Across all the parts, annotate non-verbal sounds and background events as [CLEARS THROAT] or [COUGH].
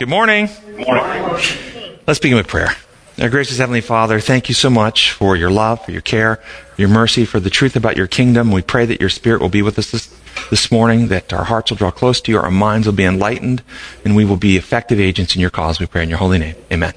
Good morning. Good Morning. Let's begin with prayer. Our gracious Heavenly Father, thank you so much for your love, for your care, your mercy, for the truth about your kingdom. We pray that your Spirit will be with us this, this morning, that our hearts will draw close to you, our minds will be enlightened, and we will be effective agents in your cause. We pray in your holy name. Amen.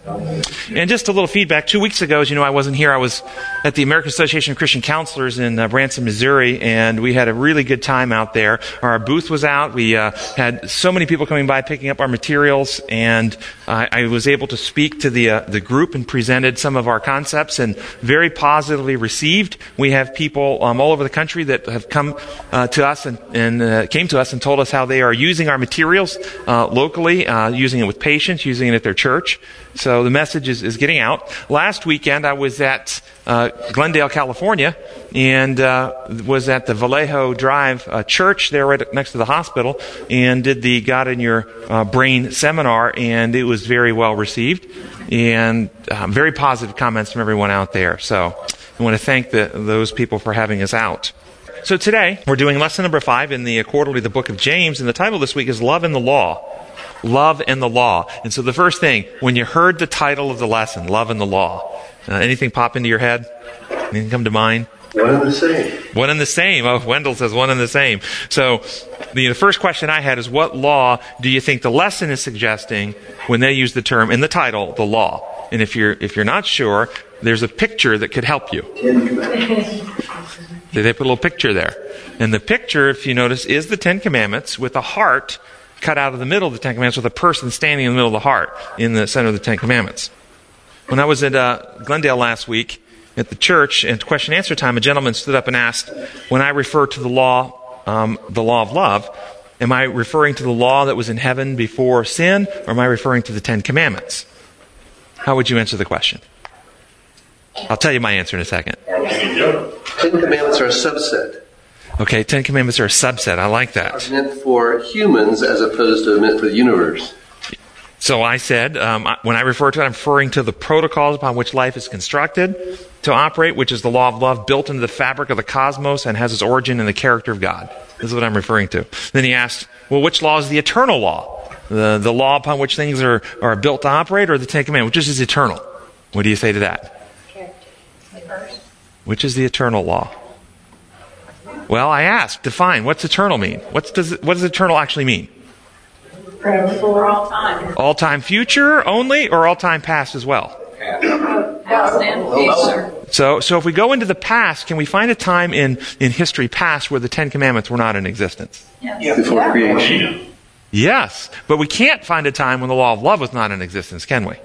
And just a little feedback. Two weeks ago, as you know, I wasn't here. I was at the American Association of Christian Counselors in uh, Branson, Missouri, and we had a really good time out there. Our booth was out. We uh, had so many people coming by picking up our materials, and uh, I was able to speak to the uh, the group and presented some of our concepts, and very positively received. We have people um, all over the country that have come uh, to us and, and uh, came to us and told us how they are using our materials locally, using it with patients, using it at their church. So the message is, is getting out. Last weekend, I was at uh, Glendale, California, and uh, was at the Vallejo Drive uh, church there right next to the hospital, and did the God in Your uh, Brain seminar, and it was very well received, and uh, very positive comments from everyone out there. So I want to thank the, those people for having us out. So today, we're doing lesson number five in the quarterly, the book of James, and the title this week is Love and the Law love and the law. And so the first thing, when you heard the title of the lesson, love and the law, uh, anything pop into your head? Anything come to mind? One and the same. One and the same. Oh, Wendell says one and the same. So the, the first question I had is what law do you think the lesson is suggesting when they use the term in the title, the law? And if you're, if you're not sure, there's a picture that could help you. They put a little picture there. And the picture, if you notice, is the Ten Commandments with a heart cut out of the middle of the Ten Commandments with a person standing in the middle of the heart in the center of the Ten Commandments. When I was at uh, Glendale last week at the church at question and answer time, a gentleman stood up and asked, "When I refer to the law, um, the law of love, am I referring to the law that was in heaven before sin, or am I referring to the Ten Commandments?" How would you answer the question? I'll tell you my answer in a second. Ten Commandments are a subset. Okay, Ten Commandments are a subset. I like that. Are meant for humans as opposed to meant for the universe. So I said, um, when I refer to it, I'm referring to the protocols upon which life is constructed to operate, which is the law of love built into the fabric of the cosmos and has its origin in the character of God. This is what I'm referring to. Then he asked, well, which law is the eternal law? The, the law upon which things are, are built to operate or the Ten Commandments? Which is eternal? What do you say to that? Which is the eternal law? Well, I asked, define, what's eternal mean? What's, does, what does eternal actually mean? For all time. All time future only, or all time past as well? Past and future. So, so if we go into the past, can we find a time in, in history past where the Ten Commandments were not in existence? Yes. Before creation. Yes, but we can't find a time when the law of love was not in existence, can we?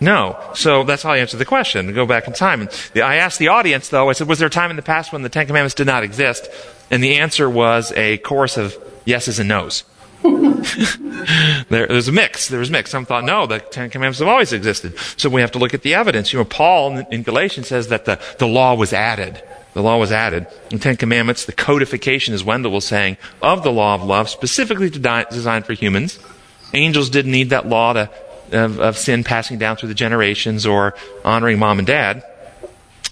No. So that's how I answered the question. Go back in time. I asked the audience, though, I said, was there a time in the past when the Ten Commandments did not exist? And the answer was a chorus of yeses and nos. [LAUGHS] there, there's a mix. There was a mix. Some thought, no, the Ten Commandments have always existed. So we have to look at the evidence. You know, Paul in, in Galatians says that the, the law was added. The law was added. The Ten Commandments, the codification, as Wendell was saying, of the law of love, specifically designed for humans. Angels didn't need that law to, of, of sin passing down through the generations or honoring mom and dad.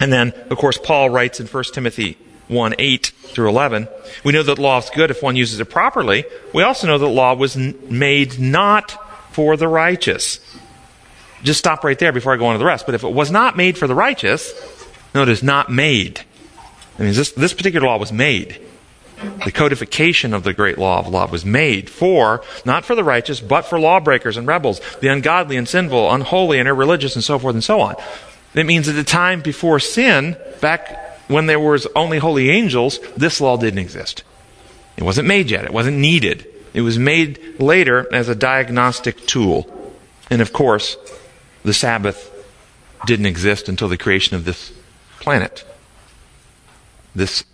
And then, of course, Paul writes in 1 Timothy 1 8 through 11. We know that law is good if one uses it properly. We also know that law was n- made not for the righteous. Just stop right there before I go on to the rest. But if it was not made for the righteous, notice not made. I mean, this, this particular law was made. The codification of the great law of love was made for, not for the righteous, but for lawbreakers and rebels, the ungodly and sinful, unholy and irreligious, and so forth and so on. It means at the time before sin, back when there was only holy angels, this law didn't exist. It wasn't made yet. It wasn't needed. It was made later as a diagnostic tool. And of course, the Sabbath didn't exist until the creation of this planet. This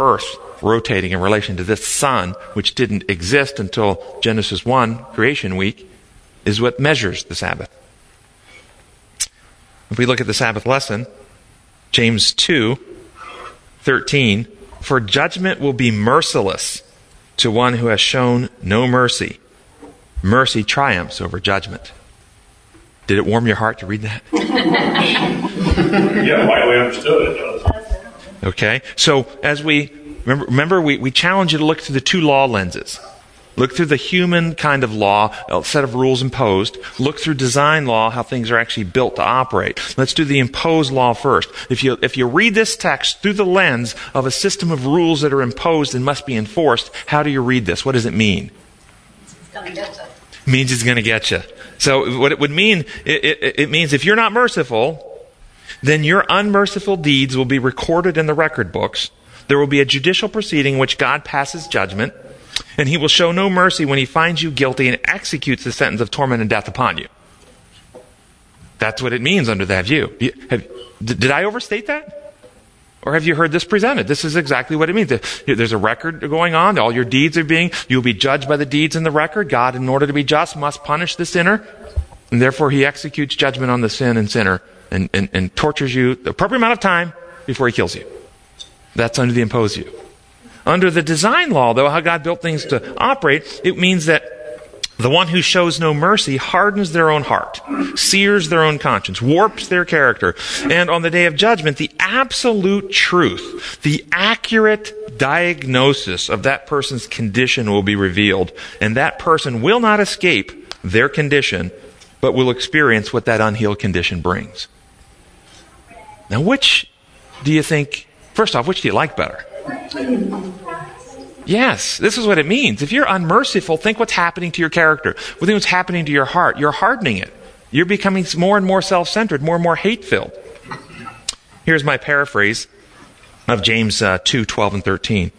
earth rotating in relation to this sun, which didn't exist until Genesis 1, creation week, is what measures the Sabbath. If we look at the Sabbath lesson, James 2, 13, for judgment will be merciless to one who has shown no mercy. Mercy triumphs over judgment. Did it warm your heart to read that? [LAUGHS] yeah, we understood. Okay, so as we remember, remember we, we challenge you to look through the two law lenses Look through the human kind of law, a set of rules imposed. Look through design law, how things are actually built to operate. Let's do the imposed law first. If you, if you read this text through the lens of a system of rules that are imposed and must be enforced, how do you read this? What does it mean? To. means it's going to get you. So what it would mean, it, it, it means if you're not merciful, then your unmerciful deeds will be recorded in the record books. There will be a judicial proceeding in which God passes judgment, and he will show no mercy when he finds you guilty and executes the sentence of torment and death upon you. That's what it means under that view. Have- did I overstate that? Or have you heard this presented? This is exactly what it means. There's a record going on. All your deeds are being, you'll be judged by the deeds in the record. God, in order to be just, must punish the sinner. And therefore, he executes judgment on the sin and sinner and, and, and tortures you the appropriate amount of time before he kills you. That's under the imposed view. Under the design law, though, how God built things to operate, it means that the one who shows no mercy hardens their own heart, sears their own conscience, warps their character. And on the day of judgment, the absolute truth, the accurate diagnosis of that person's condition will be revealed. And that person will not escape their condition, but will experience what that unhealed condition brings. Now, which do you think, first off, which do you like better? Yes, this is what it means. If you're unmerciful, think what's happening to your character. Think what's happening to your heart. You're hardening it. You're becoming more and more self centered, more and more hate filled. Here's my paraphrase of James uh, 2 12 and 13.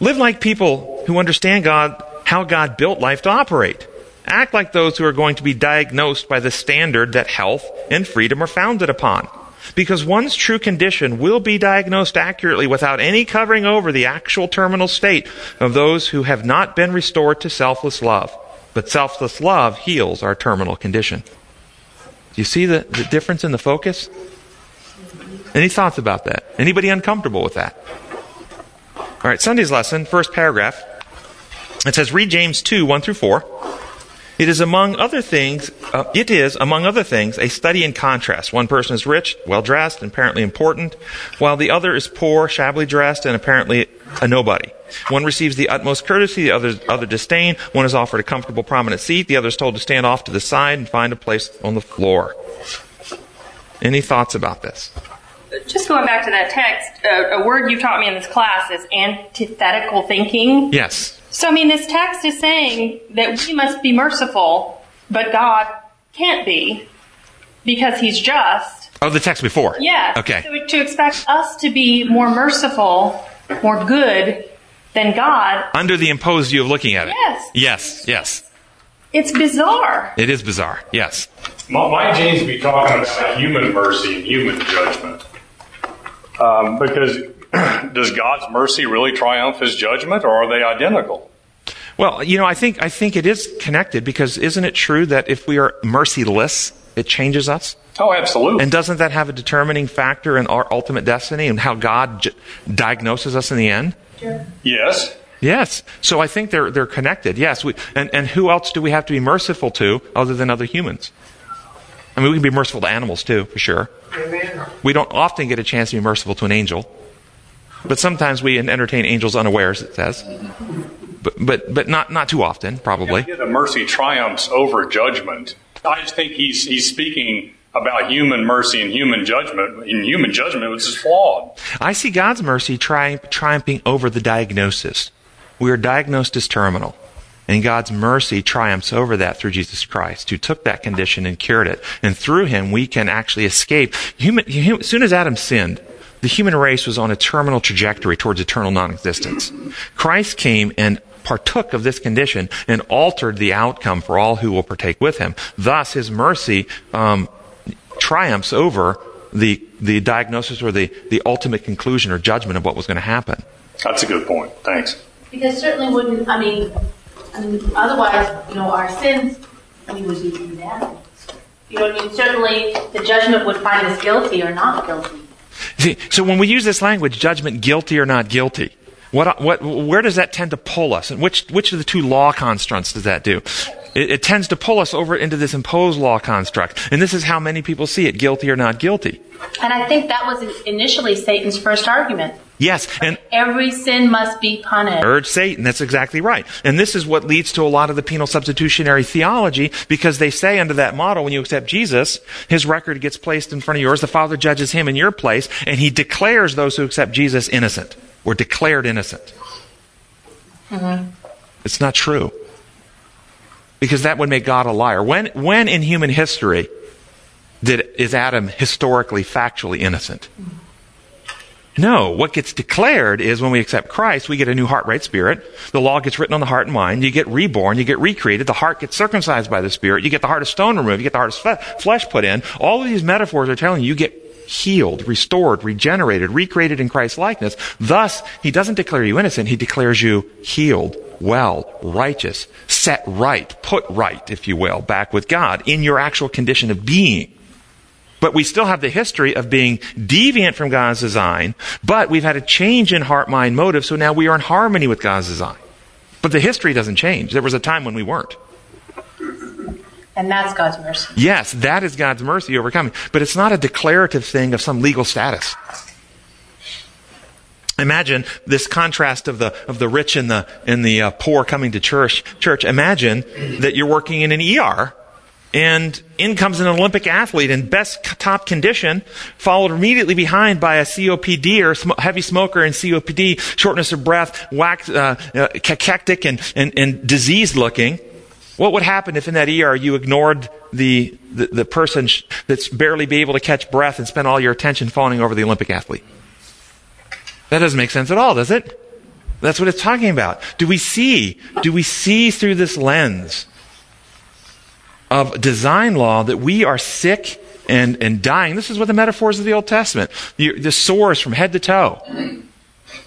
Live like people who understand God, how God built life to operate. Act like those who are going to be diagnosed by the standard that health and freedom are founded upon. Because one's true condition will be diagnosed accurately without any covering over the actual terminal state of those who have not been restored to selfless love. But selfless love heals our terminal condition. Do you see the, the difference in the focus? Any thoughts about that? Anybody uncomfortable with that? All right, Sunday's lesson, first paragraph. It says, read James 2, 1 through 4. It is among other things, uh, it is, among other things, a study in contrast. One person is rich, well dressed, and apparently important, while the other is poor, shabbily dressed, and apparently a nobody. One receives the utmost courtesy, the other, other disdain. One is offered a comfortable, prominent seat, the other is told to stand off to the side and find a place on the floor. Any thoughts about this? Just going back to that text, uh, a word you taught me in this class is antithetical thinking. Yes. So, I mean, this text is saying that we must be merciful, but God can't be because He's just. Oh, the text before. Yeah. Okay. So to expect us to be more merciful, more good than God, Under the imposed view of looking at it. Yes. Yes, yes. it's bizarre. It is bizarre. Yes. Might might James be talking about human mercy and human judgment? Um, because [CLEARS THROAT] does God's mercy really triumph his judgment, or are they identical? Well, you know, I think I think it is connected because isn't it true that if we are merciless, it changes us? Oh, absolutely. And doesn't that have a determining factor in our ultimate destiny and how God j- diagnoses us in the end? yes. Yes. So I think they're they're connected. Yes. We, and and who else do we have to be merciful to other than other humans? I mean, we can be merciful to animals too, for sure. We don't often get a chance to be merciful to an angel, but sometimes we entertain angels unawares. It says, but but but not not too often, probably. The mercy triumphs over judgment. I just think he's he's speaking about human mercy and human judgment. In human judgment, which is flawed. I see God's mercy tri- triumphing over the diagnosis. We are diagnosed as terminal. And God's mercy triumphs over that through Jesus Christ, who took that condition and cured it. And through him, we can actually escape. Human, as soon as Adam sinned, the human race was on a terminal trajectory towards eternal non-existence. Christ came and partook of this condition and altered the outcome for all who will partake with him. Thus, his mercy um, triumphs over the, the diagnosis or the, the ultimate conclusion or judgment of what was going to happen. That's a good point. Thanks. Because certainly wouldn't, I mean, I mean, otherwise, you know, our sins, we would be condemned. You know, I mean, certainly the judgment would find us guilty or not guilty. So when we use this language, judgment, guilty or not guilty, what, what, where does that tend to pull us? And which, which of the two law constructs does that do? It, it tends to pull us over into this imposed law construct. And this is how many people see it, guilty or not guilty. And I think that was initially Satan's first argument. Yes, and Every sin must be punished. urge Satan. That's exactly right. And this is what leads to a lot of the penal substitutionary theology because they say under that model, when you accept Jesus, his record gets placed in front of yours. The Father judges him in your place and he declares those who accept Jesus innocent or declared innocent. Mm-hmm. It's not true. Because that would make God a liar. When, when in human history did, is Adam historically, factually innocent? Mm-hmm. No, what gets declared is when we accept Christ, we get a new heart, right spirit. The law gets written on the heart and mind. You get reborn. You get recreated. The heart gets circumcised by the spirit. You get the heart of stone removed. You get the heart of flesh put in. All of these metaphors are telling you you get healed, restored, regenerated, recreated in Christ's likeness. Thus, he doesn't declare you innocent. He declares you healed, well, righteous, set right, put right, if you will, back with God in your actual condition of being. But we still have the history of being deviant from God's design, but we've had a change in heart, mind, motive, so now we are in harmony with God's design. But the history doesn't change. There was a time when we weren't. And that's God's mercy. Yes, that is God's mercy overcoming. But it's not a declarative thing of some legal status. Imagine this contrast of the, of the rich and the, and the uh, poor coming to church. Church, imagine that you're working in an ER and in comes an Olympic athlete in best top condition, followed immediately behind by a COPD or sm- heavy smoker in COPD, shortness of breath, wax, uh, uh, cachectic and, and, and diseased looking. What would happen if in that ER you ignored the, the, the person sh- that's barely be able to catch breath and spent all your attention fawning over the Olympic athlete? That doesn't make sense at all, does it? That's what it's talking about. Do we see, do we see through this lens of design law that we are sick and, and dying? This is what the metaphors of the Old Testament. You, the sores from head to toe.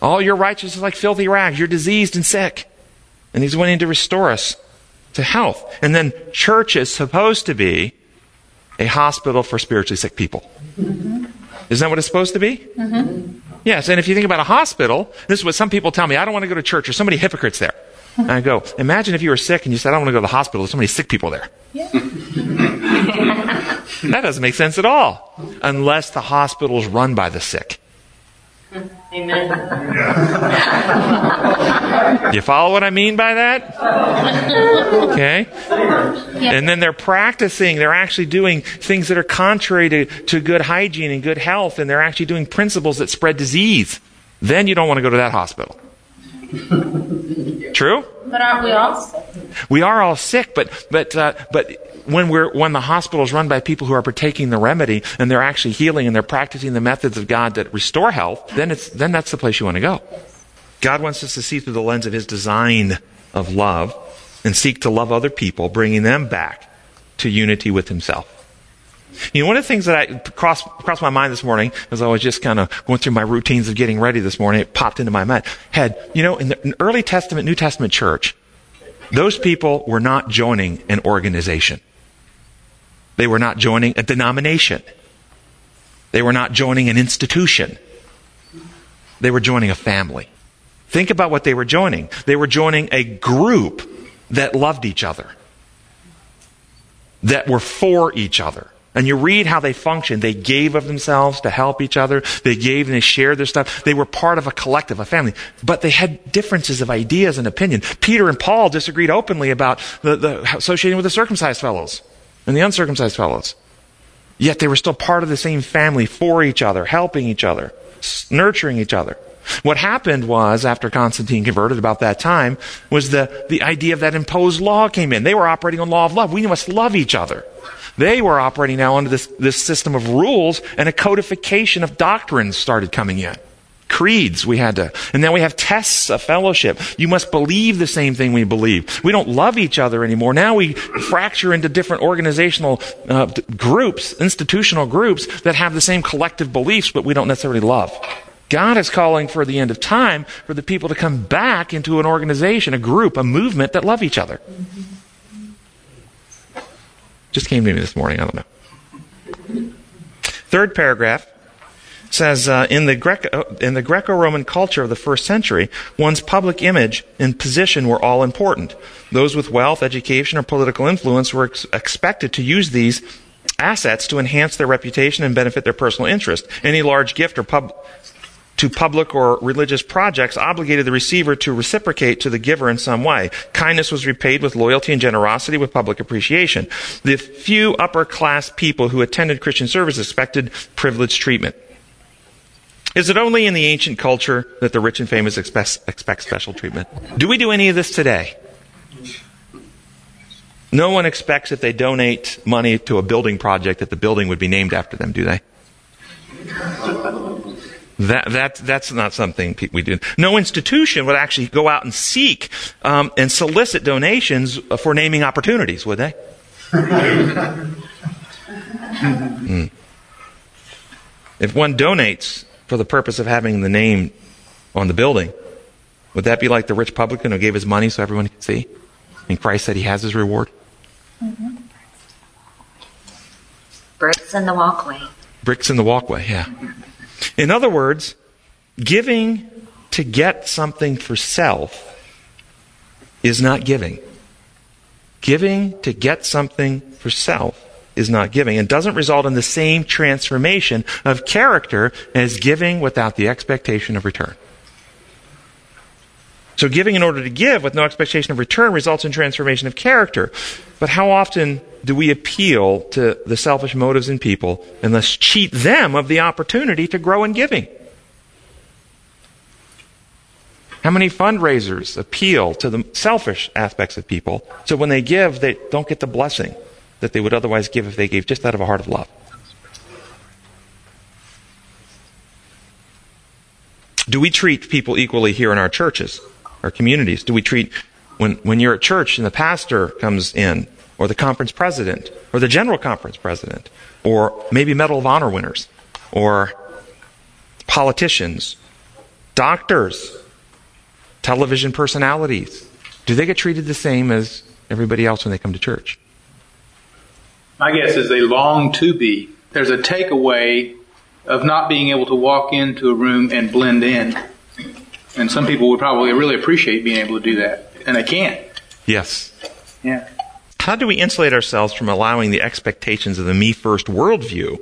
All your righteousness is like filthy rags. You're diseased and sick. And he's wanting to restore us to health. And then church is supposed to be a hospital for spiritually sick people. Isn't that what it's supposed to be? Mm-hmm. Yes, and if you think about a hospital, this is what some people tell me, I don't want to go to church. There's so many hypocrites there. And [LAUGHS] I go, imagine if you were sick and you said, I don't want to go to the hospital. There's so many sick people there. that doesn't make sense at all. Unless the hospital is run by the sick. Amen. You follow what I mean by that? Okay? And then they're practicing, they're actually doing things that are contrary to, to good hygiene and good health, and they're actually doing principles that spread disease. Then you don't want to go to that hospital. [LAUGHS] True? But aren't we all sick? We are all sick, but but uh, but when we're when the hospital is run by people who are partaking the remedy and they're actually healing and they're practicing the methods of God that restore health, then it's then that's the place you want to go. God wants us to see through the lens of His design of love and seek to love other people, bringing them back to unity with Himself. You know, one of the things that I crossed, crossed my mind this morning as I was just kind of going through my routines of getting ready this morning, it popped into my mind. Head, you know, in the early Testament, New Testament church, those people were not joining an organization. They were not joining a denomination. They were not joining an institution. They were joining a family. Think about what they were joining. They were joining a group that loved each other, that were for each other. And you read how they functioned. They gave of themselves to help each other. They gave and they shared their stuff. They were part of a collective, a family. But they had differences of ideas and opinion. Peter and Paul disagreed openly about the, the associating with the circumcised fellows and the uncircumcised fellows. Yet they were still part of the same family for each other, helping each other, nurturing each other. What happened was, after Constantine converted about that time, was the, the idea of that imposed law came in. They were operating on law of love. We must love each other. They were operating now under this, this system of rules and a codification of doctrines started coming in. Creeds we had to, and then we have tests of fellowship. You must believe the same thing we believe. We don't love each other anymore. Now we fracture into different organizational uh, groups, institutional groups that have the same collective beliefs, but we don't necessarily love. God is calling for the end of time for the people to come back into an organization, a group, a movement that love each other. Just came to me this morning. I don't know. Third paragraph says uh, in the Greco in the Greco-Roman culture of the first century, one's public image and position were all important. Those with wealth, education, or political influence were ex- expected to use these assets to enhance their reputation and benefit their personal interest. Any large gift or pub to public or religious projects obligated the receiver to reciprocate to the giver in some way. Kindness was repaid with loyalty and generosity with public appreciation. The few upper class people who attended Christian service expected privileged treatment. Is it only in the ancient culture that the rich and famous expect, expect special treatment? Do we do any of this today? No one expects if they donate money to a building project that the building would be named after them, do they? That, that, that's not something we do. No institution would actually go out and seek um, and solicit donations for naming opportunities, would they? [LAUGHS] mm. If one donates for the purpose of having the name on the building, would that be like the rich publican who gave his money so everyone could see? And Christ said he has his reward? Mm-hmm. Bricks in the walkway. Bricks in the walkway, yeah. In other words, giving to get something for self is not giving. Giving to get something for self is not giving and doesn't result in the same transformation of character as giving without the expectation of return. So giving in order to give with no expectation of return results in transformation of character. But how often do we appeal to the selfish motives in people and thus cheat them of the opportunity to grow in giving? How many fundraisers appeal to the selfish aspects of people so when they give, they don't get the blessing that they would otherwise give if they gave just out of a heart of love? Do we treat people equally here in our churches, our communities? Do we treat, when, when you're at church and the pastor comes in, or the conference president, or the general conference president, or maybe Medal of Honor winners, or politicians, doctors, television personalities, do they get treated the same as everybody else when they come to church? My guess is they long to be. There's a takeaway of not being able to walk into a room and blend in. And some people would probably really appreciate being able to do that. And they can't. Yes. Yeah. How do we insulate ourselves from allowing the expectations of the me first worldview?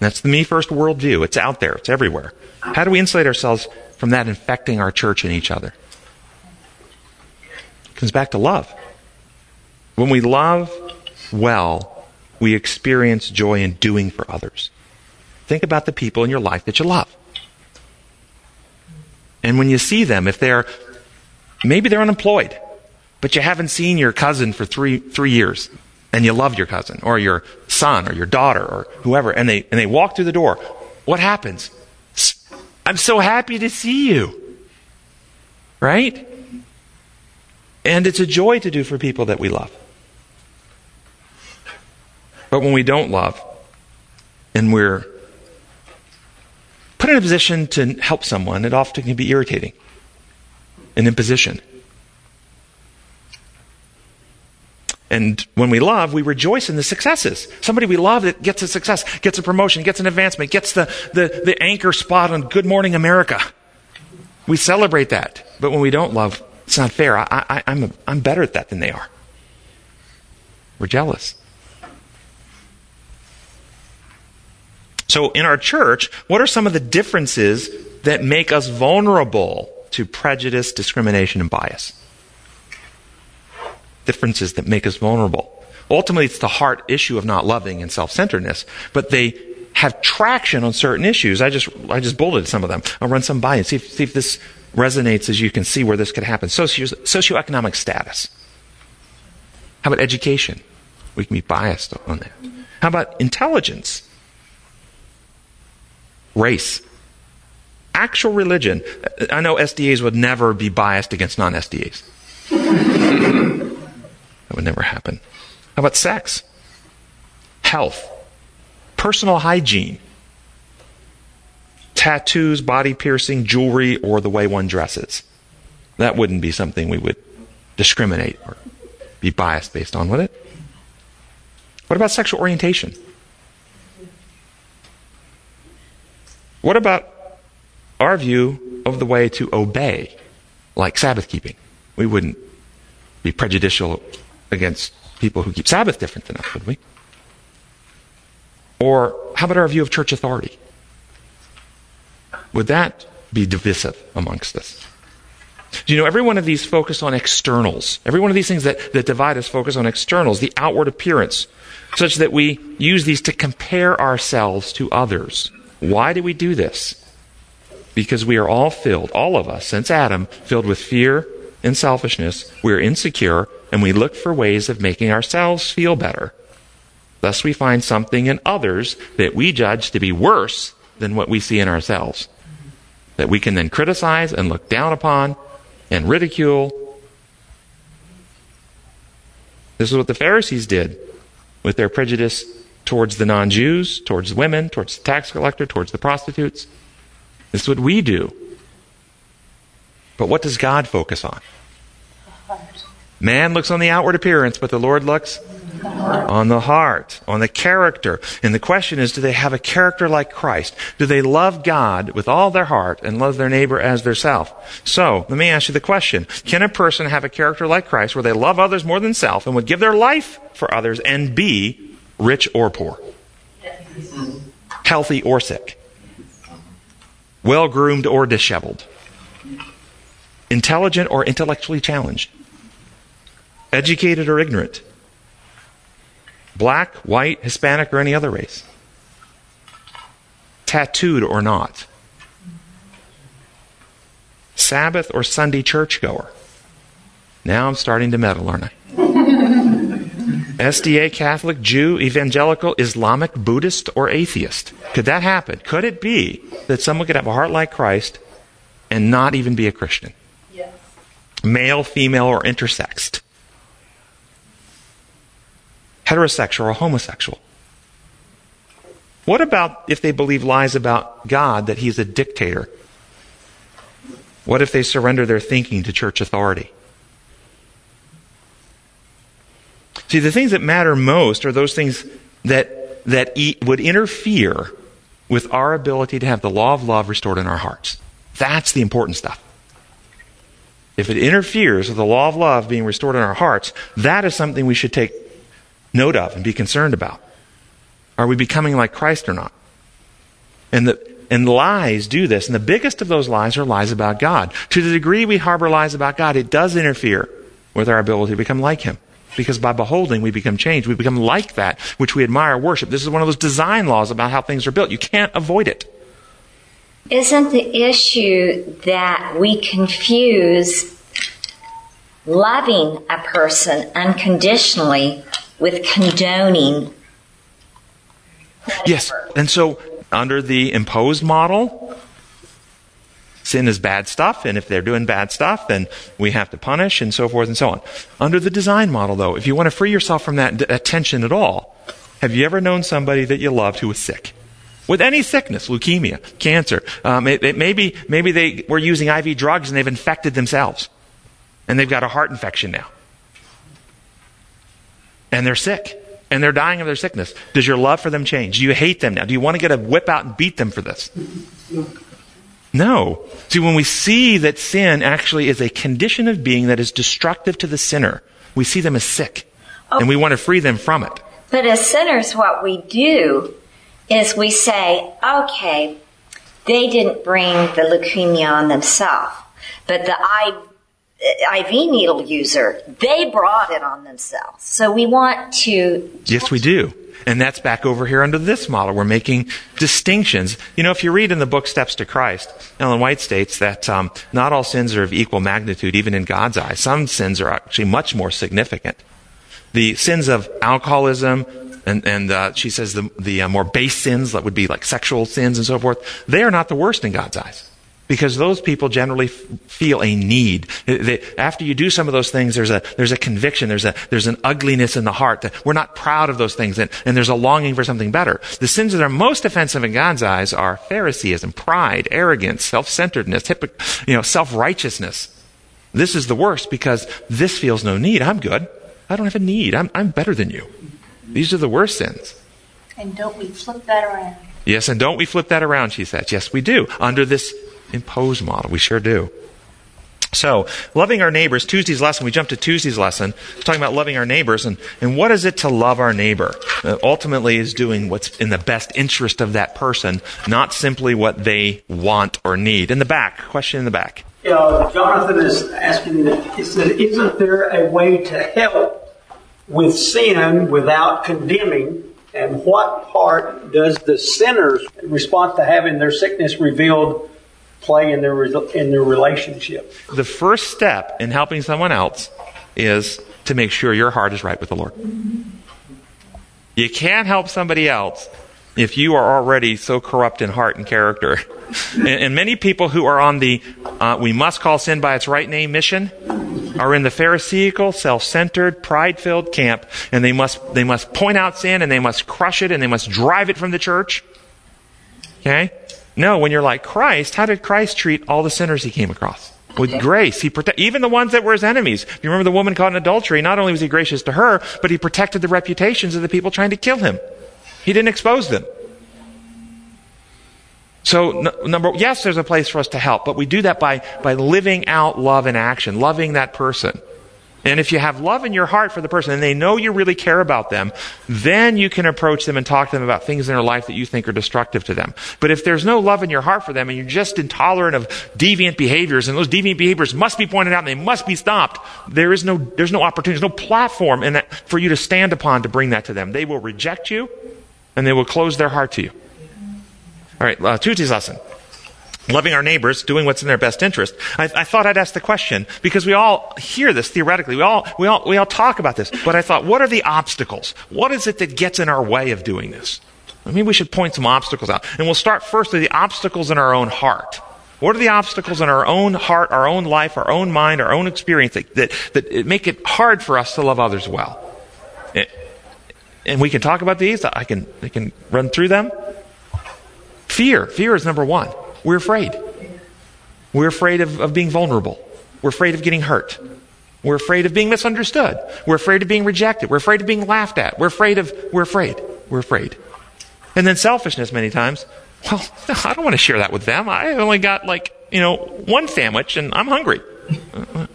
That's the me first worldview. It's out there. It's everywhere. How do we insulate ourselves from that infecting our church and each other? It comes back to love. When we love well, we experience joy in doing for others. Think about the people in your life that you love. And when you see them, if they're, maybe they're unemployed, but you haven't seen your cousin for three, three years, and you love your cousin, or your son, or your daughter, or whoever, and they, and they walk through the door, what happens? I'm so happy to see you. Right? And it's a joy to do for people that we love. But when we don't love, and we're put in a position to help someone, it often can be irritating. An imposition. And when we love, we rejoice in the successes. Somebody we love that gets a success, gets a promotion, gets an advancement, gets the, the, the anchor spot on Good Morning America. We celebrate that. But when we don't love, it's not fair. I, I, I'm, a, I'm better at that than they are. We're jealous. So, in our church, what are some of the differences that make us vulnerable to prejudice, discrimination, and bias? Differences that make us vulnerable. Ultimately, it's the heart issue of not loving and self centeredness, but they have traction on certain issues. I just, I just bulleted some of them. I'll run some by and see if, see if this resonates as you can see where this could happen. Socio, socioeconomic status. How about education? We can be biased on that. How about intelligence? Race. Actual religion. I know SDAs would never be biased against non SDAs. [LAUGHS] that would never happen. How about sex? Health. Personal hygiene. Tattoos, body piercing, jewelry, or the way one dresses. That wouldn't be something we would discriminate or be biased based on, would it? What about sexual orientation? What about our view of the way to obey, like Sabbath keeping? We wouldn't be prejudicial against people who keep Sabbath different than us, would we? Or how about our view of church authority? Would that be divisive amongst us. Do you know every one of these focus on externals? Every one of these things that, that divide us focus on externals, the outward appearance, such that we use these to compare ourselves to others. Why do we do this? Because we are all filled, all of us, since Adam, filled with fear and selfishness. We're insecure, and we look for ways of making ourselves feel better. Thus, we find something in others that we judge to be worse than what we see in ourselves. That we can then criticize and look down upon and ridicule. This is what the Pharisees did with their prejudice towards the non Jews, towards the women, towards the tax collector, towards the prostitutes. This is what we do. But what does God focus on? Man looks on the outward appearance, but the Lord looks on the heart, on the character. And the question is, do they have a character like Christ? Do they love God with all their heart and love their neighbor as their self? So, let me ask you the question. Can a person have a character like Christ where they love others more than self and would give their life for others and be rich or poor? Healthy or sick? Well groomed or disheveled? Intelligent or intellectually challenged? Educated or ignorant? Black, white, Hispanic, or any other race? Tattooed or not? Sabbath or Sunday churchgoer? Now I'm starting to meddle, aren't I? SDA, Catholic, Jew, evangelical, Islamic, Buddhist, or atheist. Could that happen? Could it be that someone could have a heart like Christ and not even be a Christian? Yes. Male, female, or intersexed? Heterosexual or homosexual? What about if they believe lies about God that He's a dictator? What if they surrender their thinking to church authority? See, the things that matter most are those things that, that would interfere with our ability to have the law of love restored in our hearts. That's the important stuff. If it interferes with the law of love being restored in our hearts, that is something we should take note of and be concerned about. Are we becoming like Christ or not? And the, and lies do this. And the biggest of those lies are lies about God. To the degree we harbor lies about God, it does interfere with our ability to become like Him. Because by beholding, we become changed. We become like that which we admire, worship. This is one of those design laws about how things are built. You can't avoid it. Isn't the issue that we confuse loving a person unconditionally with condoning? Yes. And so, under the imposed model, sin is bad stuff, and if they're doing bad stuff, then we have to punish, and so forth and so on. Under the design model, though, if you want to free yourself from that, tension at all, have you ever known somebody that you loved who was sick? With any sickness, leukemia, cancer, um, it, it maybe maybe they were using IV drugs and they've infected themselves, and they've got a heart infection now, and they're sick and they're dying of their sickness. Does your love for them change? Do you hate them now? Do you want to get a whip out and beat them for this? No. See, when we see that sin actually is a condition of being that is destructive to the sinner, we see them as sick. Oh. And we want to free them from it. But as sinners, what we do is we say, okay, they didn't bring the leukemia on themselves, but the I, IV needle user, they brought it on themselves. So we want to. Yes, we do. And that's back over here under this model. We're making distinctions. You know, if you read in the book Steps to Christ, Ellen White states that um, not all sins are of equal magnitude, even in God's eyes. Some sins are actually much more significant. The sins of alcoholism, and, and uh, she says the, the uh, more base sins, that would be like sexual sins and so forth, they are not the worst in God's eyes because those people generally f- feel a need. They, after you do some of those things, there's a, there's a conviction, there's, a, there's an ugliness in the heart that we're not proud of those things, and, and there's a longing for something better. The sins that are most offensive in God's eyes are Phariseeism, pride, arrogance, self-centeredness, hypoc- you know, self-righteousness. This is the worst because this feels no need. I'm good. I don't have a need. I'm, I'm better than you. These are the worst sins. And don't we flip that around? Yes, and don't we flip that around, she says. Yes, we do. Under this imposed model. We sure do. So, loving our neighbors, Tuesday's lesson, we jumped to Tuesday's lesson, talking about loving our neighbors, and, and what is it to love our neighbor? Uh, ultimately is doing what's in the best interest of that person, not simply what they want or need. In the back, question in the back. Uh, Jonathan is asking, he said, isn't there a way to help with sin without condemning? And what part does the sinner's response to having their sickness revealed play in their in their relationship. The first step in helping someone else is to make sure your heart is right with the Lord. You can't help somebody else if you are already so corrupt in heart and character. [LAUGHS] and, and, many people who are on the uh, we must call sin by its right name mission are in the Pharisaical, self-centered, pride-filled camp, and they must they must point out sin and they must crush it and they must drive it from the church. Okay? No, when you're like Christ, how did Christ treat all the sinners he came across? With grace. He protect, even the ones that were his enemies. If you remember the woman caught in adultery, not only was he gracious to her, but he protected the reputations of the people trying to kill him. He didn't expose them. So, n- number, yes, there's a place for us to help, but we do that by, by living out love in action, loving that person. And if you have love in your heart for the person and they know you really care about them, then you can approach them and talk to them about things in their life that you think are destructive to them. But if there's no love in your heart for them and you're just intolerant of deviant behaviors and those deviant behaviors must be pointed out and they must be stopped, there is no, there's no opportunity, there's no platform in that for you to stand upon to bring that to them. They will reject you and they will close their heart to you. All right, uh, Tuesday's lesson loving our neighbors, doing what's in their best interest. I, I, thought I'd ask the question because we all hear this theoretically. We all, we all, we all talk about this. But I thought, what are the obstacles? What is it that gets in our way of doing this? I mean, we should point some obstacles out. And we'll start first with the obstacles in our own heart. What are the obstacles in our own heart, our own life, our own mind, our own experience that, that, that make it hard for us to love others well? Eh, and we can talk about these. I can, I can run through them. Fear. Fear is number one. We're afraid. We're afraid of, of being vulnerable. We're afraid of getting hurt. We're afraid of being misunderstood. We're afraid of being rejected. We're afraid of being laughed at. We're afraid of, we're afraid. We're afraid. And then selfishness many times. Well, [LAUGHS] I don't want to share that with them. I only got like, you know, one sandwich and I'm hungry.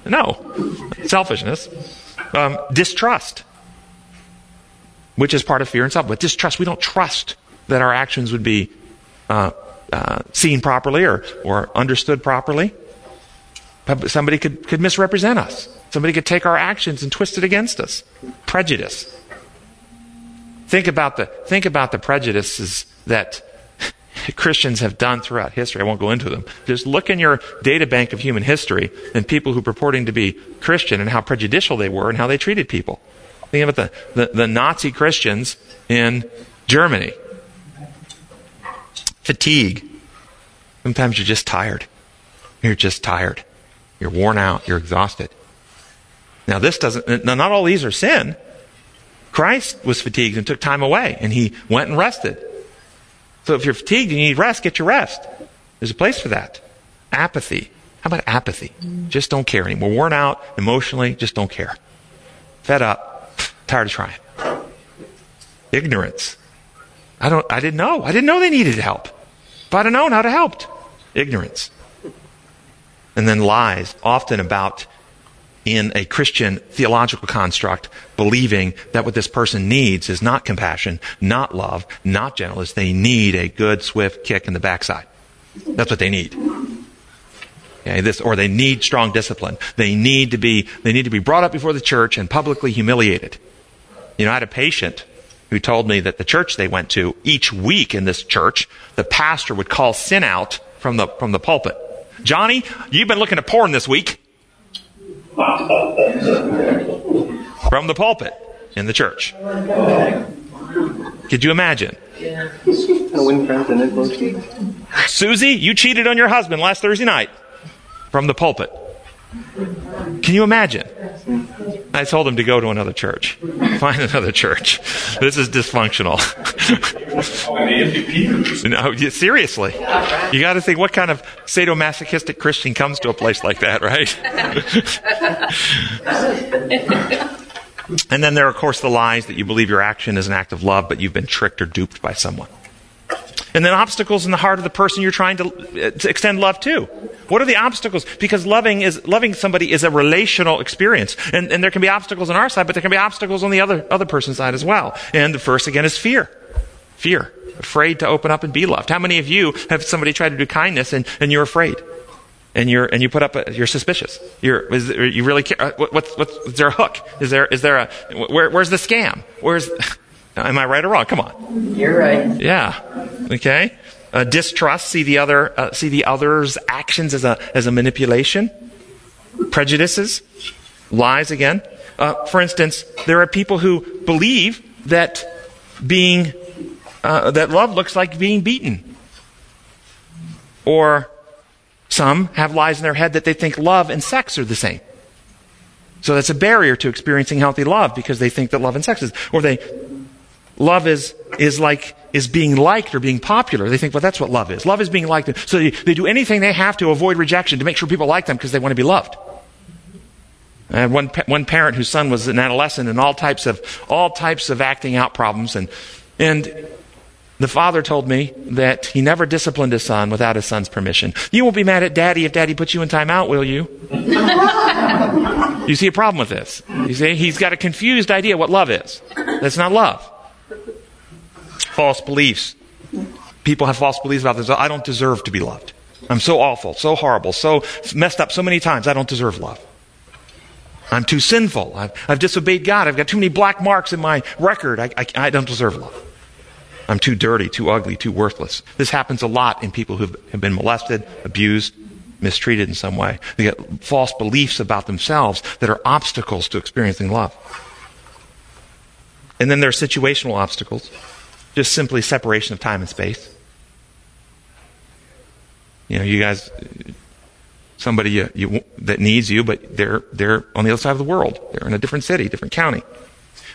No. Selfishness. Um, distrust, which is part of fear and self. But distrust, we don't trust that our actions would be uh, uh, seen properly or, or understood properly. Somebody could, could misrepresent us. Somebody could take our actions and twist it against us. Prejudice. Think about the, think about the prejudices that [LAUGHS] Christians have done throughout history. I won't go into them. Just look in your data bank of human history and people who purporting to be Christian and how prejudicial they were and how they treated people. Think about the, the, the Nazi Christians in Germany Fatigue. Sometimes you're just tired. You're just tired. You're worn out. You're exhausted. Now, this doesn't, now, not all these are sin. Christ was fatigued and took time away, and he went and rested. So if you're fatigued and you need rest, get your rest. There's a place for that. Apathy. How about apathy? Just don't care anymore. Worn out emotionally, just don't care. Fed up, tired of trying. Ignorance. I don't, I didn't know. I didn't know they needed help. If I'd have known how to help. Ignorance. And then lies, often about in a Christian theological construct, believing that what this person needs is not compassion, not love, not gentleness. They need a good, swift kick in the backside. That's what they need. Okay, this, or they need strong discipline. They need to be, they need to be brought up before the church and publicly humiliated. You know, I had a patient who told me that the church they went to, each week in this church, the pastor would call sin out from the, from the pulpit. Johnny, you've been looking at porn this week. from the pulpit in the church. Could you imagine? Susie, you cheated on your husband last Thursday night from the pulpit. Can you imagine? I told him to go to another church. [LAUGHS] Find another church. This is dysfunctional. [LAUGHS] no, seriously. You got to think what kind of sadomasochistic Christian comes to a place like that, right? [LAUGHS] and then there are, of course, the lies that you believe your action is an act of love, but you've been tricked or duped by someone. And then obstacles in the heart of the person you're trying to, to extend love to. What are the obstacles? Because loving is loving somebody is a relational experience, and, and there can be obstacles on our side, but there can be obstacles on the other other person's side as well. And the first again is fear, fear, afraid to open up and be loved. How many of you have somebody try to do kindness and, and you're afraid? and you're and you put up a, you're suspicious. You're is, you really care. Uh, what, what's what's is there a hook? Is there is there a where, where's the scam? Where's [LAUGHS] am I right or wrong? Come on. You're right. Yeah. Okay. Uh, distrust. See the other uh, see the other's actions as a as a manipulation. Prejudices, lies again. Uh, for instance, there are people who believe that being uh, that love looks like being beaten, or some have lies in their head that they think love and sex are the same. So that's a barrier to experiencing healthy love because they think that love and sex is, or they, love is, is like, is being liked or being popular. They think, well, that's what love is. Love is being liked. So they, they do anything they have to avoid rejection to make sure people like them because they want to be loved. I had one, one parent whose son was an adolescent and all types of, all types of acting out problems and, and the father told me that he never disciplined his son without his son's permission. You won't be mad at daddy if daddy puts you in timeout, will you? [LAUGHS] you see a problem with this. You see, he's got a confused idea what love is. That's not love. False beliefs. People have false beliefs about this. I don't deserve to be loved. I'm so awful, so horrible, so messed up so many times. I don't deserve love. I'm too sinful. I've, I've disobeyed God. I've got too many black marks in my record. I, I, I don't deserve love. I'm too dirty, too ugly, too worthless. This happens a lot in people who have been molested, abused, mistreated in some way. They get false beliefs about themselves that are obstacles to experiencing love. And then there are situational obstacles, just simply separation of time and space. You know, you guys, somebody you, you, that needs you, but they're, they're on the other side of the world. They're in a different city, different county.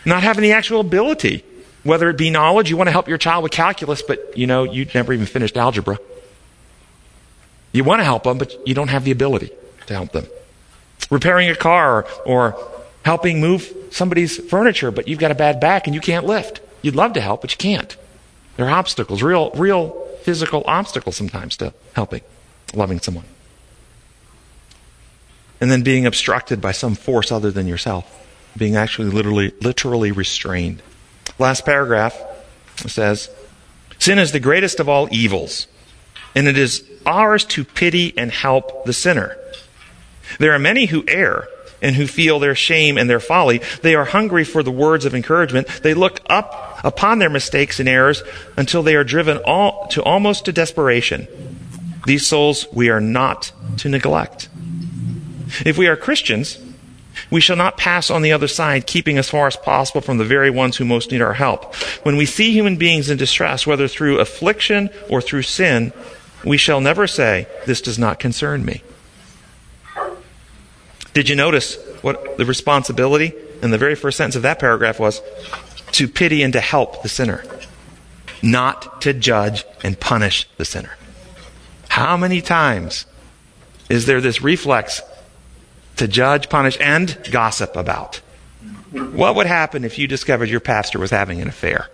Not having the actual ability whether it be knowledge, you want to help your child with calculus, but you know, you never even finished algebra. You want to help them, but you don't have the ability to help them. Repairing a car or helping move somebody's furniture, but you've got a bad back and you can't lift. You'd love to help, but you can't. There are obstacles, real, real physical obstacles sometimes to helping, loving someone. And then being obstructed by some force other than yourself, being actually literally, literally restrained. Last paragraph says, Sin is the greatest of all evils, and it is ours to pity and help the sinner. There are many who err and who feel their shame and their folly. They are hungry for the words of encouragement. They look up upon their mistakes and errors until they are driven all, to almost to desperation. These souls we are not to neglect. If we are Christians, we shall not pass on the other side, keeping as far as possible from the very ones who most need our help. When we see human beings in distress, whether through affliction or through sin, we shall never say, This does not concern me. Did you notice what the responsibility in the very first sentence of that paragraph was? To pity and to help the sinner, not to judge and punish the sinner. How many times is there this reflex to judge, punish, and gossip about. What would happen if you discovered your pastor was having an affair?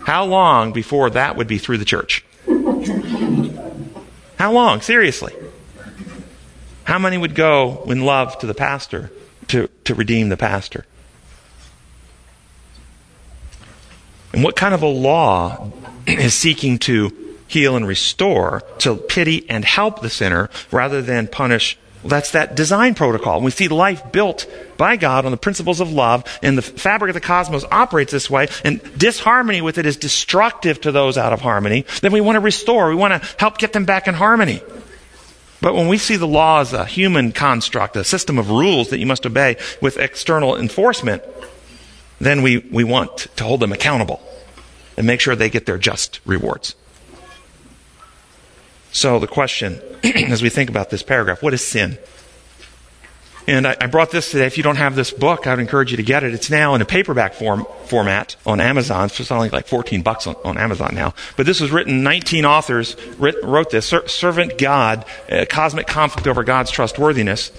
How long before that would be through the church? How long? Seriously. How many would go in love to the pastor to, to redeem the pastor? And what kind of a law [CLEARS THROAT] is seeking to heal and restore, to pity and help the sinner rather than punish that's that design protocol. We see life built by God on the principles of love, and the fabric of the cosmos operates this way, and disharmony with it is destructive to those out of harmony. Then we want to restore. We want to help get them back in harmony. But when we see the law as a human construct, a system of rules that you must obey with external enforcement, then we, we want to hold them accountable and make sure they get their just rewards. So, the question [CLEARS THROAT] as we think about this paragraph what is sin? And I, I, brought this today. If you don't have this book, I would encourage you to get it. It's now in a paperback form format on Amazon. It's only like 14 bucks on, on Amazon now. But this was written, 19 authors writ, wrote this. Ser- Servant God, uh, Cosmic Conflict Over God's Trustworthiness.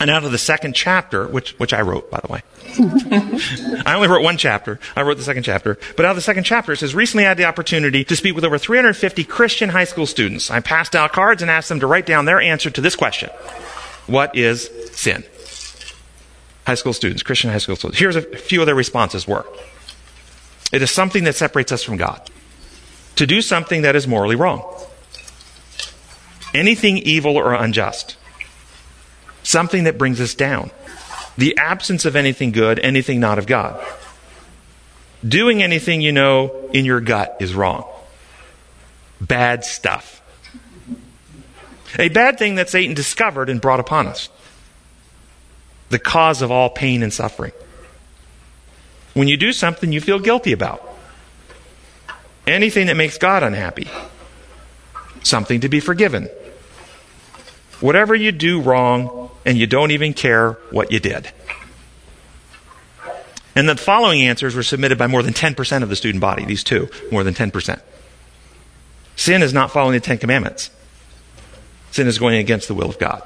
And out of the second chapter, which, which I wrote, by the way. [LAUGHS] I only wrote one chapter. I wrote the second chapter. But out of the second chapter, it says, recently I had the opportunity to speak with over 350 Christian high school students. I passed out cards and asked them to write down their answer to this question. What is sin? High school students, Christian high school students. Here's a few of their responses were. It is something that separates us from God. To do something that is morally wrong. Anything evil or unjust something that brings us down. The absence of anything good, anything not of God. Doing anything you know in your gut is wrong. Bad stuff. A bad thing that Satan discovered and brought upon us. The cause of all pain and suffering. When you do something you feel guilty about. Anything that makes God unhappy. Something to be forgiven. Whatever you do wrong, and you don't even care what you did. And the following answers were submitted by more than 10% of the student body, these two, more than 10%. Sin is not following the Ten Commandments. Sin is going against the will of God.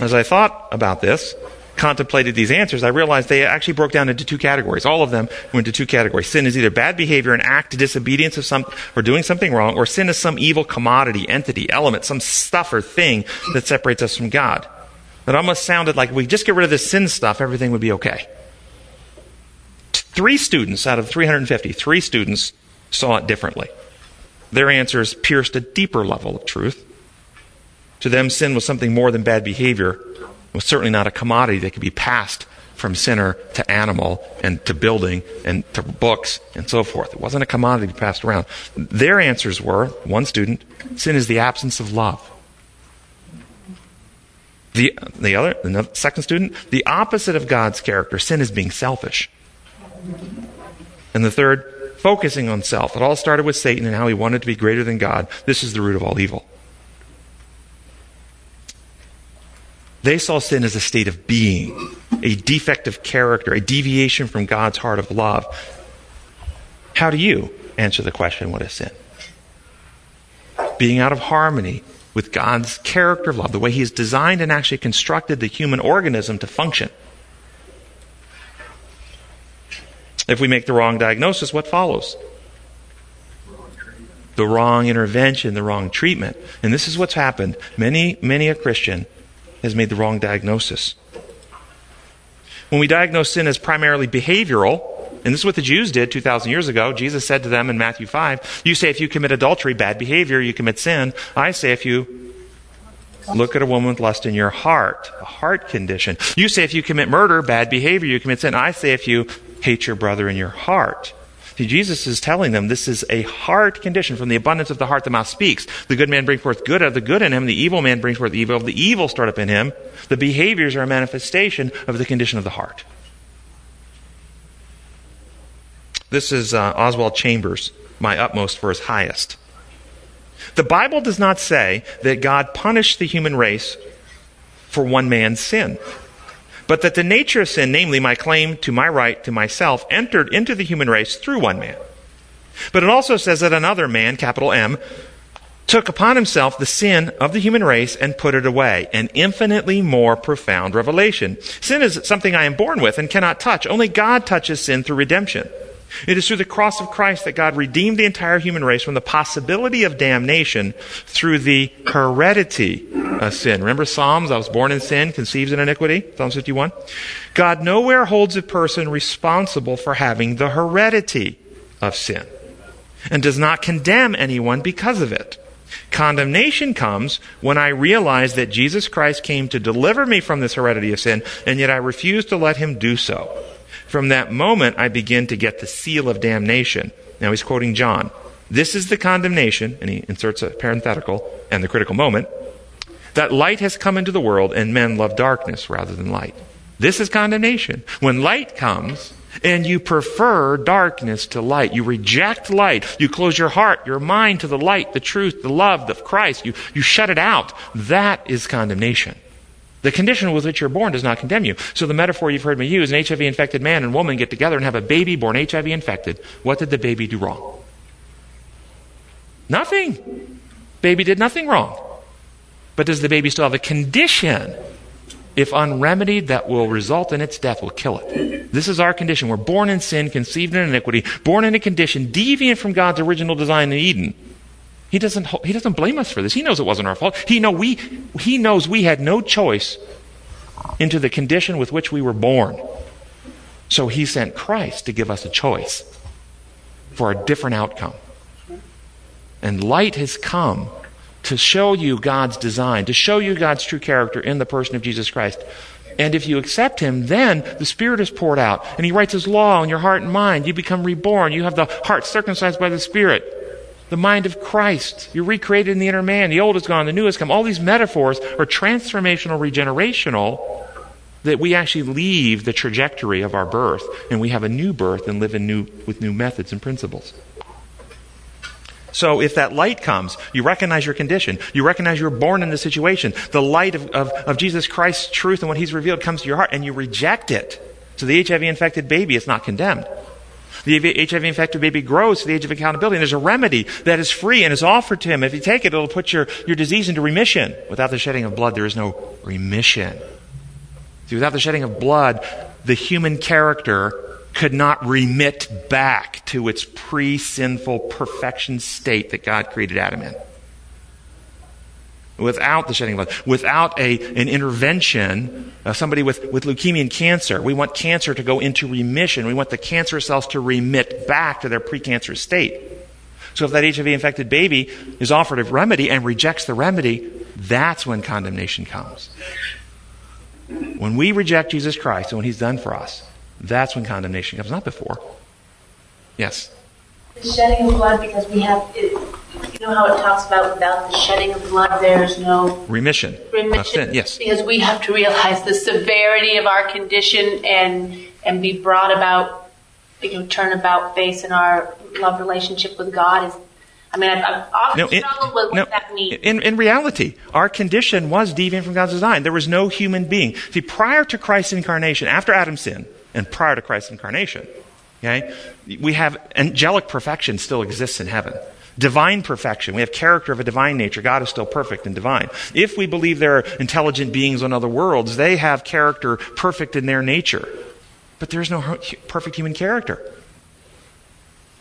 As I thought about this, contemplated these answers, I realized they actually broke down into two categories. All of them went into two categories. Sin is either bad behavior, an act, of disobedience of some, or doing something wrong, or sin is some evil commodity, entity, element, some stuff or thing that separates us from God. It almost sounded like if we just get rid of this sin stuff, everything would be okay. Three students out of 350, three students saw it differently. Their answers pierced a deeper level of truth. To them, sin was something more than bad behavior it was certainly not a commodity that could be passed from sinner to animal and to building and to books and so forth. It wasn't a commodity passed around. Their answers were one student, sin is the absence of love. The, the other, the second student, the opposite of God's character, sin is being selfish. And the third, focusing on self. It all started with Satan and how he wanted to be greater than God. This is the root of all evil. They saw sin as a state of being, a defect of character, a deviation from God's heart of love. How do you answer the question, what is sin? Being out of harmony with God's character of love, the way He has designed and actually constructed the human organism to function. If we make the wrong diagnosis, what follows? The wrong intervention, the wrong treatment. And this is what's happened. Many, many a Christian has made the wrong diagnosis. When we diagnose sin as primarily behavioral, and this is what the Jews did 2,000 years ago. Jesus said to them in Matthew 5, You say if you commit adultery, bad behavior, you commit sin. I say if you look at a woman with lust in your heart, a heart condition. You say if you commit murder, bad behavior, you commit sin. I say if you hate your brother in your heart. See, Jesus is telling them this is a heart condition. From the abundance of the heart, the mouth speaks. The good man brings forth good out of the good in him. The evil man brings forth evil. The evil stored up in him. The behaviors are a manifestation of the condition of the heart. This is uh, Oswald Chambers, my utmost for his highest. The Bible does not say that God punished the human race for one man's sin but that the nature of sin, namely my claim to my right to myself, entered into the human race through one man. But it also says that another man, capital M, took upon himself the sin of the human race and put it away. An infinitely more profound revelation. Sin is something I am born with and cannot touch. Only God touches sin through redemption. It is through the cross of Christ that God redeemed the entire human race from the possibility of damnation through the heredity of sin. Remember Psalms? I was born in sin, conceived in iniquity. Psalms 51. God nowhere holds a person responsible for having the heredity of sin and does not condemn anyone because of it. Condemnation comes when I realize that Jesus Christ came to deliver me from this heredity of sin, and yet I refuse to let him do so. From that moment, I begin to get the seal of damnation. Now he's quoting John. This is the condemnation, and he inserts a parenthetical and the critical moment, that light has come into the world and men love darkness rather than light. This is condemnation. When light comes, and you prefer darkness to light. You reject light. You close your heart, your mind to the light, the truth, the love of Christ. You, you shut it out. That is condemnation. The condition with which you're born does not condemn you. So the metaphor you've heard me use, an HIV infected man and woman get together and have a baby born HIV infected. What did the baby do wrong? Nothing. Baby did nothing wrong. But does the baby still have a condition? If unremedied, that will result in its death, will kill it. This is our condition. We're born in sin, conceived in iniquity, born in a condition deviant from God's original design in Eden. He doesn't, he doesn't blame us for this. He knows it wasn't our fault. He, know we, he knows we had no choice into the condition with which we were born. So he sent Christ to give us a choice for a different outcome. And light has come to show you God's design, to show you God's true character in the person of Jesus Christ. And if you accept Him, then the Spirit is poured out, and He writes His law in your heart and mind. You become reborn. You have the heart circumcised by the Spirit, the mind of Christ. You're recreated in the inner man. The old is gone, the new has come. All these metaphors are transformational, regenerational, that we actually leave the trajectory of our birth, and we have a new birth and live in new, with new methods and principles. So if that light comes, you recognize your condition. You recognize you're born in the situation. The light of, of, of Jesus Christ's truth and what he's revealed comes to your heart and you reject it. So the HIV infected baby is not condemned. The HIV infected baby grows to the age of accountability, and there's a remedy that is free and is offered to him. If you take it, it'll put your, your disease into remission. Without the shedding of blood, there is no remission. See, without the shedding of blood, the human character could not remit back to its pre sinful perfection state that God created Adam in. Without the shedding of blood, without a, an intervention of somebody with, with leukemia and cancer, we want cancer to go into remission. We want the cancer cells to remit back to their precancerous state. So if that HIV infected baby is offered a remedy and rejects the remedy, that's when condemnation comes. When we reject Jesus Christ and what he's done for us, that's when condemnation comes, not before. Yes? The shedding of blood, because we have, it, you know how it talks about without the shedding of blood, there's no remission. Remission. Yes. Because we have to realize the severity of our condition and and be brought about, you know, turn about face in our love relationship with God is I mean, I've, I've often no, in, struggled with no, what that means. In, in reality, our condition was deviant from God's design. There was no human being. See, prior to Christ's incarnation, after Adam's sin, and prior to Christ's incarnation. Okay? We have angelic perfection still exists in heaven. Divine perfection. We have character of a divine nature. God is still perfect and divine. If we believe there are intelligent beings on other worlds, they have character perfect in their nature. But there's no perfect human character.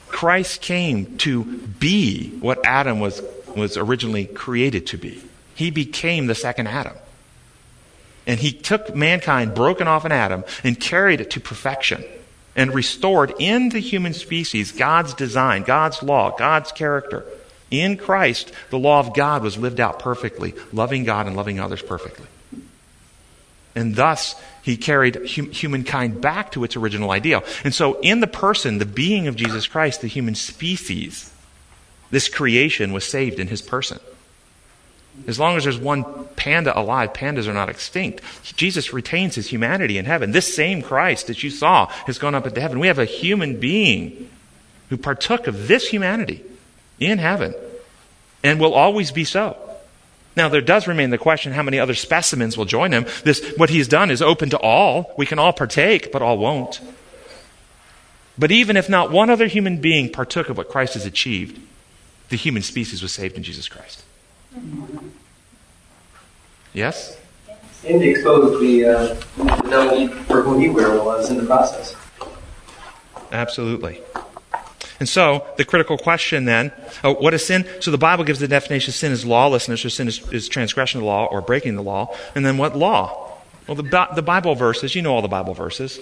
Christ came to be what Adam was, was originally created to be. He became the second Adam. And he took mankind broken off in Adam and carried it to perfection and restored in the human species God's design, God's law, God's character. In Christ, the law of God was lived out perfectly, loving God and loving others perfectly. And thus, he carried hum- humankind back to its original ideal. And so, in the person, the being of Jesus Christ, the human species, this creation was saved in his person. As long as there's one panda alive, pandas are not extinct. Jesus retains his humanity in heaven. This same Christ that you saw has gone up into heaven. We have a human being who partook of this humanity in heaven and will always be so. Now, there does remain the question how many other specimens will join him. This, what he's done is open to all. We can all partake, but all won't. But even if not one other human being partook of what Christ has achieved, the human species was saved in Jesus Christ. Yes? And exposed the uh, for who he was in the process. Absolutely. And so, the critical question then, oh, what is sin? So the Bible gives the definition of sin is lawlessness, or sin is, is transgression of the law, or breaking the law. And then what law? Well, the, the Bible verses, you know all the Bible verses.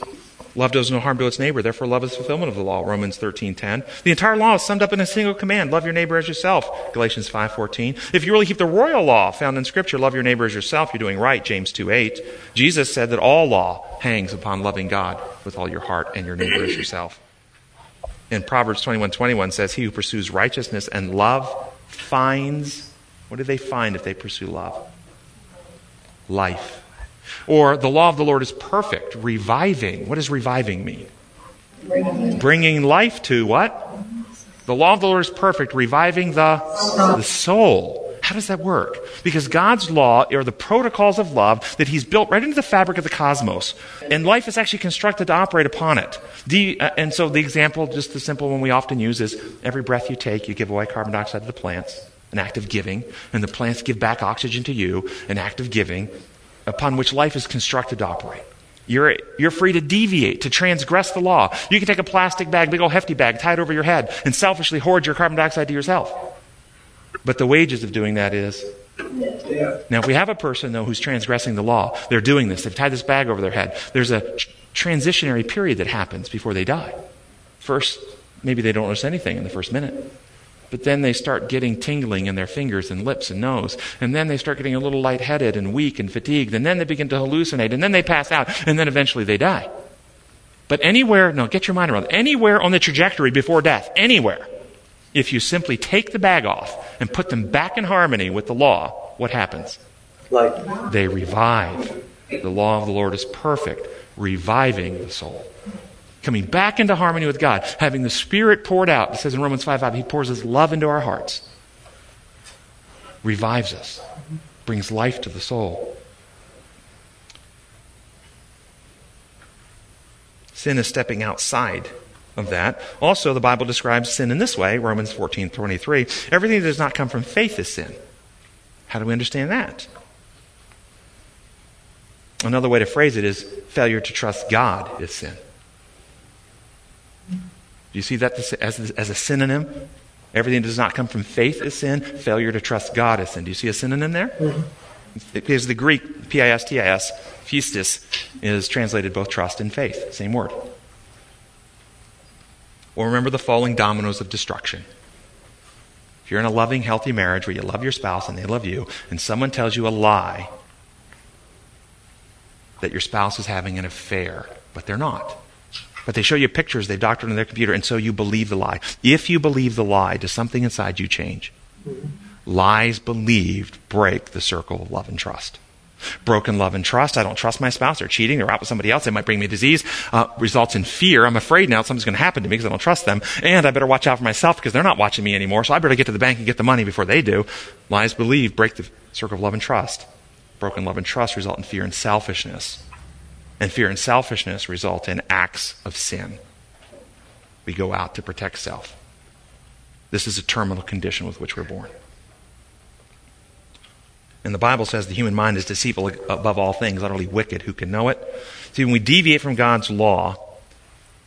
Love does no harm to its neighbor. Therefore, love is fulfillment of the law. Romans 13:10. The entire law is summed up in a single command: love your neighbor as yourself. Galatians 5:14. If you really keep the royal law found in Scripture, love your neighbor as yourself, you're doing right. James 2:8. Jesus said that all law hangs upon loving God with all your heart and your neighbor as yourself. And Proverbs 21:21 says, "He who pursues righteousness and love finds what do they find if they pursue love? Life." Or the law of the Lord is perfect, reviving. What does reviving mean? Bringing, life to what? The law of the Lord is perfect, reviving the, the soul. How does that work? Because God's law are the protocols of love that He's built right into the fabric of the cosmos. And life is actually constructed to operate upon it. The, uh, and so the example, just the simple one we often use, is every breath you take, you give away carbon dioxide to the plants. an act of giving, and the plants give back oxygen to you, an act of giving, upon which life is constructed to operate. You're, you're free to deviate, to transgress the law. You can take a plastic bag, big old hefty bag, tie it over your head, and selfishly hoard your carbon dioxide to yourself. But the wages of doing that is now, if we have a person, though, who's transgressing the law, they're doing this, they've tied this bag over their head, there's a tr- transitionary period that happens before they die. First, maybe they don't notice anything in the first minute. But then they start getting tingling in their fingers and lips and nose. And then they start getting a little lightheaded and weak and fatigued. And then they begin to hallucinate. And then they pass out. And then eventually they die. But anywhere, no, get your mind around it. Anywhere on the trajectory before death, anywhere, if you simply take the bag off and put them back in harmony with the law, what happens? Like, They revive. The law of the Lord is perfect, reviving the soul. Coming back into harmony with God, having the Spirit poured out. It says in Romans 5 5, He pours His love into our hearts, revives us, brings life to the soul. Sin is stepping outside of that. Also, the Bible describes sin in this way, Romans 14 23. Everything that does not come from faith is sin. How do we understand that? Another way to phrase it is failure to trust God is sin. Do you see that as, as a synonym? Everything that does not come from faith is sin. Failure to trust God is sin. Do you see a synonym there? Mm-hmm. Because the Greek, P-I-S-T-I-S, pistis, is translated both trust and faith. Same word. Or remember the falling dominoes of destruction. If you're in a loving, healthy marriage where you love your spouse and they love you, and someone tells you a lie that your spouse is having an affair, but they're not. But they show you pictures they've doctored on their computer, and so you believe the lie. If you believe the lie, does something inside you change? Mm-hmm. Lies believed break the circle of love and trust. Broken love and trust. I don't trust my spouse. They're cheating. They're out with somebody else. They might bring me disease. Uh, results in fear. I'm afraid now something's going to happen to me because I don't trust them. And I better watch out for myself because they're not watching me anymore. So I better get to the bank and get the money before they do. Lies believed break the circle of love and trust. Broken love and trust result in fear and selfishness. And fear and selfishness result in acts of sin. We go out to protect self. This is a terminal condition with which we're born. And the Bible says the human mind is deceitful above all things, utterly wicked. Who can know it? See, when we deviate from God's law,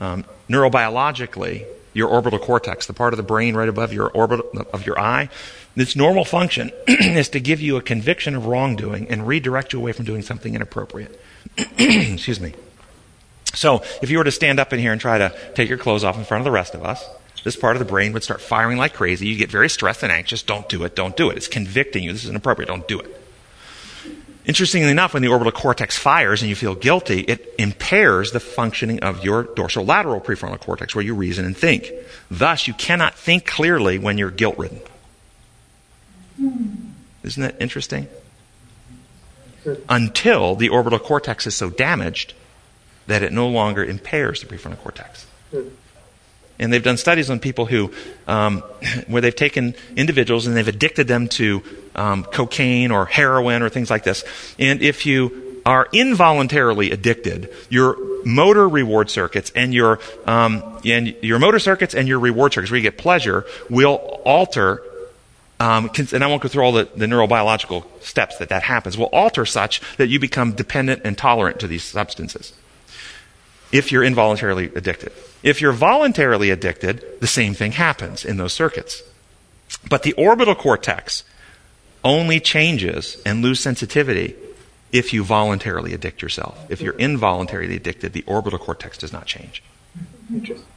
um, neurobiologically, your orbital cortex, the part of the brain right above your orbit of your eye, its normal function [CLEARS THROAT] is to give you a conviction of wrongdoing and redirect you away from doing something inappropriate. [CLEARS THROAT] Excuse me. So, if you were to stand up in here and try to take your clothes off in front of the rest of us, this part of the brain would start firing like crazy. You'd get very stressed and anxious. Don't do it. Don't do it. It's convicting you. This is inappropriate. Don't do it. Interestingly enough, when the orbital cortex fires and you feel guilty, it impairs the functioning of your dorsolateral prefrontal cortex where you reason and think. Thus, you cannot think clearly when you're guilt ridden. Isn't that interesting? Until the orbital cortex is so damaged that it no longer impairs the prefrontal cortex. And they've done studies on people who, um, [CLEARS THROAT] where they've taken individuals and they've addicted them to um, cocaine or heroin or things like this. And if you are involuntarily addicted, your motor reward circuits and your um, and your motor circuits and your reward circuits, where you get pleasure, will alter. Um, and I won't go through all the, the neurobiological steps that that happens. Will alter such that you become dependent and tolerant to these substances. If you're involuntarily addicted. If you're voluntarily addicted, the same thing happens in those circuits. But the orbital cortex only changes and lose sensitivity if you voluntarily addict yourself. If you're involuntarily addicted, the orbital cortex does not change.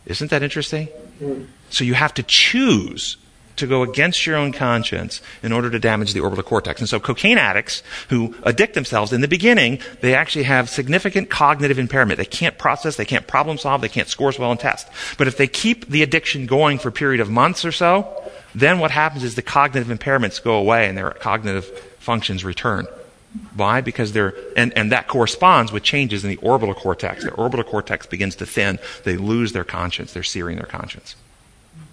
Isn't that interesting? So you have to choose to go against your own conscience in order to damage the orbital cortex. And so cocaine addicts who addict themselves in the beginning, they actually have significant cognitive impairment. They can't process, they can't problem solve, they can't score as well in tests. But if they keep the addiction going for a period of months or so, then what happens is the cognitive impairments go away and their cognitive functions return. Why? Because they're, and, and that corresponds with changes in the orbital cortex. The orbital cortex begins to thin. They lose their conscience. They're searing their conscience.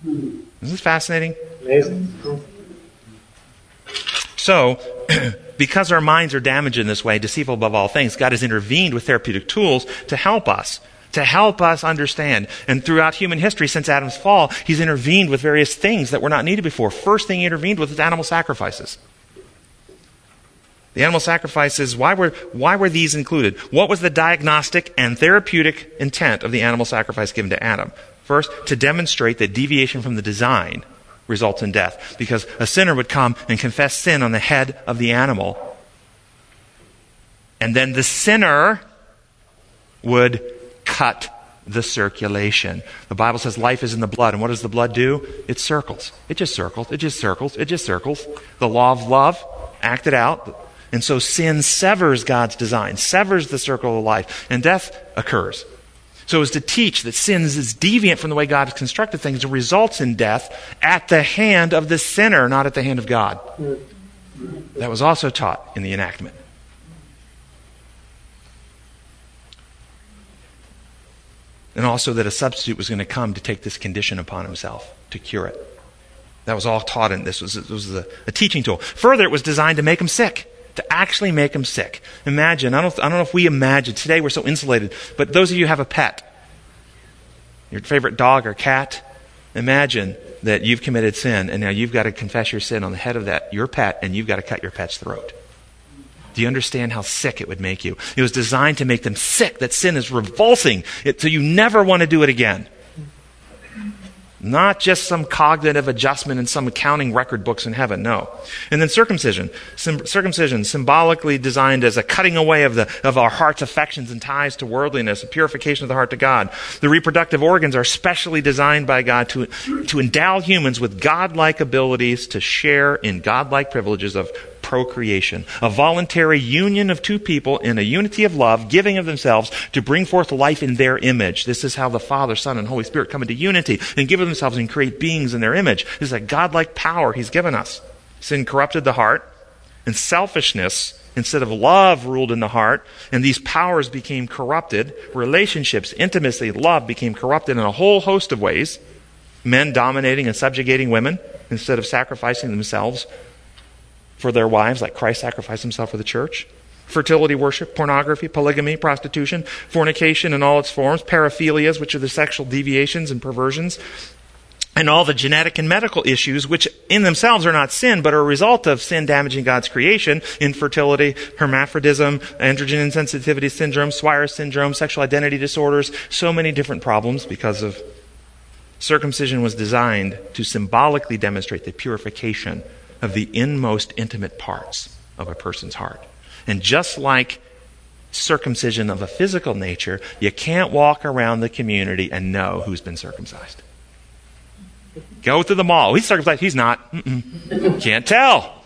Isn't this fascinating? Amazing. So, [CLEARS THROAT] because our minds are damaged in this way, deceitful above all things, God has intervened with therapeutic tools to help us to help us understand. And throughout human history, since Adam's fall, he's intervened with various things that were not needed before. First thing he intervened with was animal sacrifices. The animal sacrifices, why were, why were these included? What was the diagnostic and therapeutic intent of the animal sacrifice given to Adam? First, to demonstrate that deviation from the design results in death. Because a sinner would come and confess sin on the head of the animal. And then the sinner would cut the circulation. The Bible says life is in the blood. And what does the blood do? It circles. It just circles. It just circles. It just circles. The law of love acted out. And so sin severs God's design, severs the circle of life, and death occurs. So as to teach that sin is deviant from the way God has constructed things and results in death at the hand of the sinner, not at the hand of God. That was also taught in the enactment. And also that a substitute was going to come to take this condition upon himself, to cure it. That was all taught in this. Was, was a, a teaching tool. Further, it was designed to make him sick to actually make them sick. Imagine, I don't, I don't know if we imagine, today we're so insulated, but those of you who have a pet, your favorite dog or cat, imagine that you've committed sin and now you've got to confess your sin on the head of that, your pet, and you've got to cut your pet's throat. Do you understand how sick it would make you? It was designed to make them sick. That sin is revolting, it, so you never want to do it again. Not just some cognitive adjustment in some accounting record books in heaven, no. And then circumcision. Circumcision, symbolically designed as a cutting away of, the, of our heart's affections and ties to worldliness, a purification of the heart to God. The reproductive organs are specially designed by God to, to endow humans with godlike abilities to share in godlike privileges of procreation, a voluntary union of two people in a unity of love, giving of themselves to bring forth life in their image. This is how the Father, Son, and Holy Spirit come into unity and give of themselves and create beings in their image. This is a godlike power He's given us. Sin corrupted the heart, and selfishness instead of love ruled in the heart, and these powers became corrupted. Relationships, intimacy, love became corrupted in a whole host of ways. Men dominating and subjugating women instead of sacrificing themselves for their wives, like Christ sacrificed himself for the church. Fertility worship, pornography, polygamy, prostitution, fornication in all its forms, paraphilias, which are the sexual deviations and perversions, and all the genetic and medical issues, which in themselves are not sin, but are a result of sin damaging God's creation, infertility, hermaphrodism, androgen insensitivity syndrome, Swyer syndrome, sexual identity disorders, so many different problems because of circumcision was designed to symbolically demonstrate the purification of the inmost intimate parts of a person's heart. And just like circumcision of a physical nature, you can't walk around the community and know who's been circumcised. Go to the mall. He's circumcised. He's not. Mm-mm. Can't tell.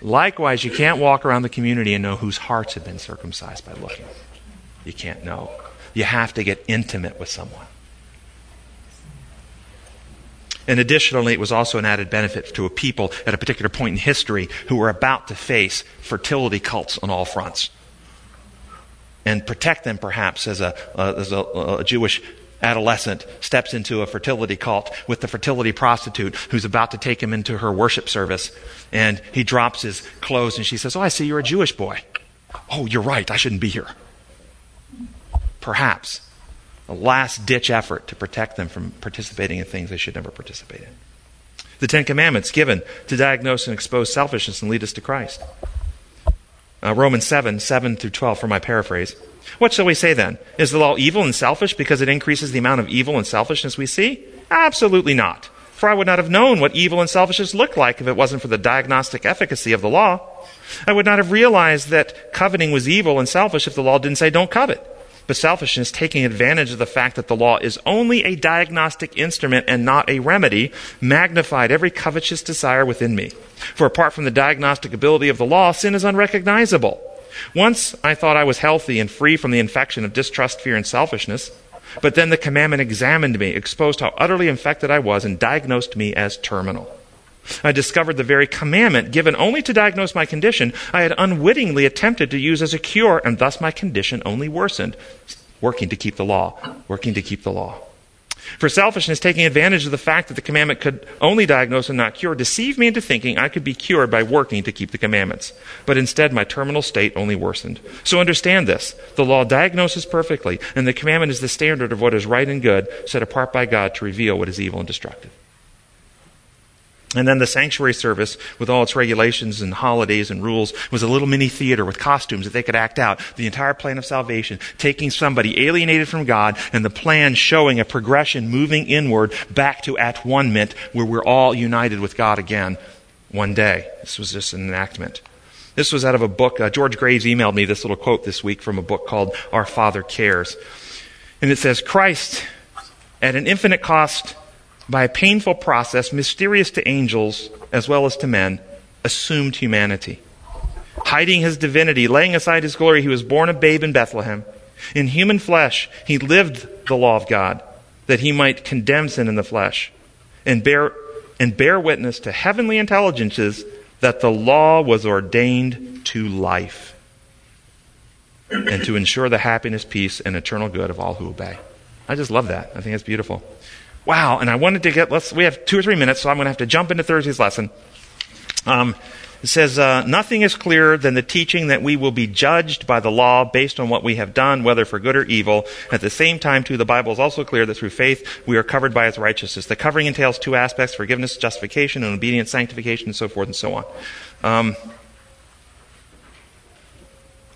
Likewise, you can't walk around the community and know whose hearts have been circumcised by looking. You can't know. You have to get intimate with someone. And additionally, it was also an added benefit to a people at a particular point in history who were about to face fertility cults on all fronts. And protect them, perhaps, as a, uh, as a, a Jewish adolescent steps into a fertility cult with the fertility prostitute who's about to take him into her worship service. And he drops his clothes and she says, Oh, I see you're a Jewish boy. Oh, you're right. I shouldn't be here. Perhaps a last ditch effort to protect them from participating in things they should never participate in. The Ten Commandments given to diagnose and expose selfishness and lead us to Christ. Uh, Romans 7, 7 through 12 for my paraphrase. What shall we say then? Is the law evil and selfish because it increases the amount of evil and selfishness we see? Absolutely not. For I would not have known what evil and selfishness looked like if it wasn't for the diagnostic efficacy of the law. I would not have realized that coveting was evil and selfish if the law didn't say don't covet. But selfishness, taking advantage of the fact that the law is only a diagnostic instrument and not a remedy, magnified every covetous desire within me. For apart from the diagnostic ability of the law, sin is unrecognizable. Once I thought I was healthy and free from the infection of distrust, fear, and selfishness. But then the commandment examined me, exposed how utterly infected I was, and diagnosed me as terminal. I discovered the very commandment given only to diagnose my condition I had unwittingly attempted to use as a cure, and thus my condition only worsened. Working to keep the law. Working to keep the law. For selfishness, taking advantage of the fact that the commandment could only diagnose and not cure, deceived me into thinking I could be cured by working to keep the commandments. But instead, my terminal state only worsened. So understand this. The law diagnoses perfectly, and the commandment is the standard of what is right and good, set apart by God to reveal what is evil and destructive. And then the sanctuary service, with all its regulations and holidays and rules, was a little mini theater with costumes that they could act out the entire plan of salvation, taking somebody alienated from God and the plan showing a progression moving inward back to at one mint where we're all united with God again one day. This was just an enactment. This was out of a book. Uh, George Graves emailed me this little quote this week from a book called Our Father Cares. And it says, Christ, at an infinite cost, by a painful process, mysterious to angels as well as to men, assumed humanity. Hiding his divinity, laying aside his glory, he was born a babe in Bethlehem. In human flesh, he lived the law of God, that he might condemn sin in the flesh, and bear, and bear witness to heavenly intelligences that the law was ordained to life, and to ensure the happiness, peace, and eternal good of all who obey. I just love that. I think it's beautiful. Wow, and I wanted to get, let's, we have two or three minutes, so I'm going to have to jump into Thursday's lesson. Um, it says, uh, Nothing is clearer than the teaching that we will be judged by the law based on what we have done, whether for good or evil. At the same time, too, the Bible is also clear that through faith we are covered by its righteousness. The covering entails two aspects forgiveness, justification, and obedience, sanctification, and so forth and so on. Um,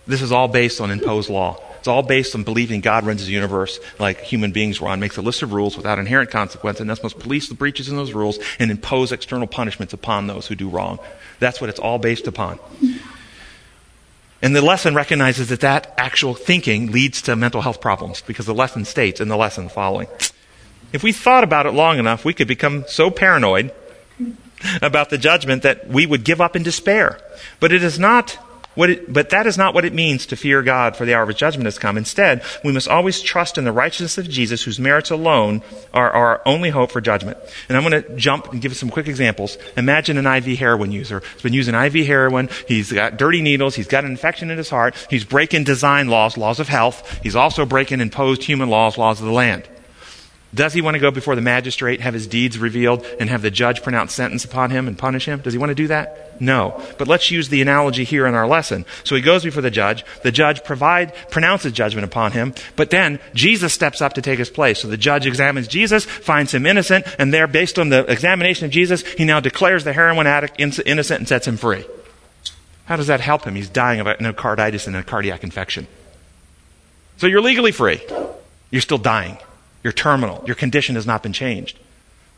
this is all based on imposed law. It's all based on believing God runs the universe like human beings run, makes a list of rules without inherent consequence, and thus must police the breaches in those rules and impose external punishments upon those who do wrong. That's what it's all based upon. And the lesson recognizes that that actual thinking leads to mental health problems because the lesson states in the lesson following. If we thought about it long enough, we could become so paranoid about the judgment that we would give up in despair. But it is not it, but that is not what it means to fear God for the hour of his judgment has come. Instead, we must always trust in the righteousness of Jesus, whose merits alone are our only hope for judgment. And I'm going to jump and give some quick examples. Imagine an IV heroin user. He's been using IV heroin. He's got dirty needles. He's got an infection in his heart. He's breaking design laws, laws of health. He's also breaking imposed human laws, laws of the land. Does he want to go before the magistrate, have his deeds revealed, and have the judge pronounce sentence upon him and punish him? Does he want to do that? No. But let's use the analogy here in our lesson. So he goes before the judge. The judge provide, pronounces judgment upon him, but then Jesus steps up to take his place. So the judge examines Jesus, finds him innocent, and there, based on the examination of Jesus, he now declares the heroin addict innocent and sets him free. How does that help him? He's dying of endocarditis and a cardiac infection. So you're legally free. You're still dying. You're terminal. Your condition has not been changed.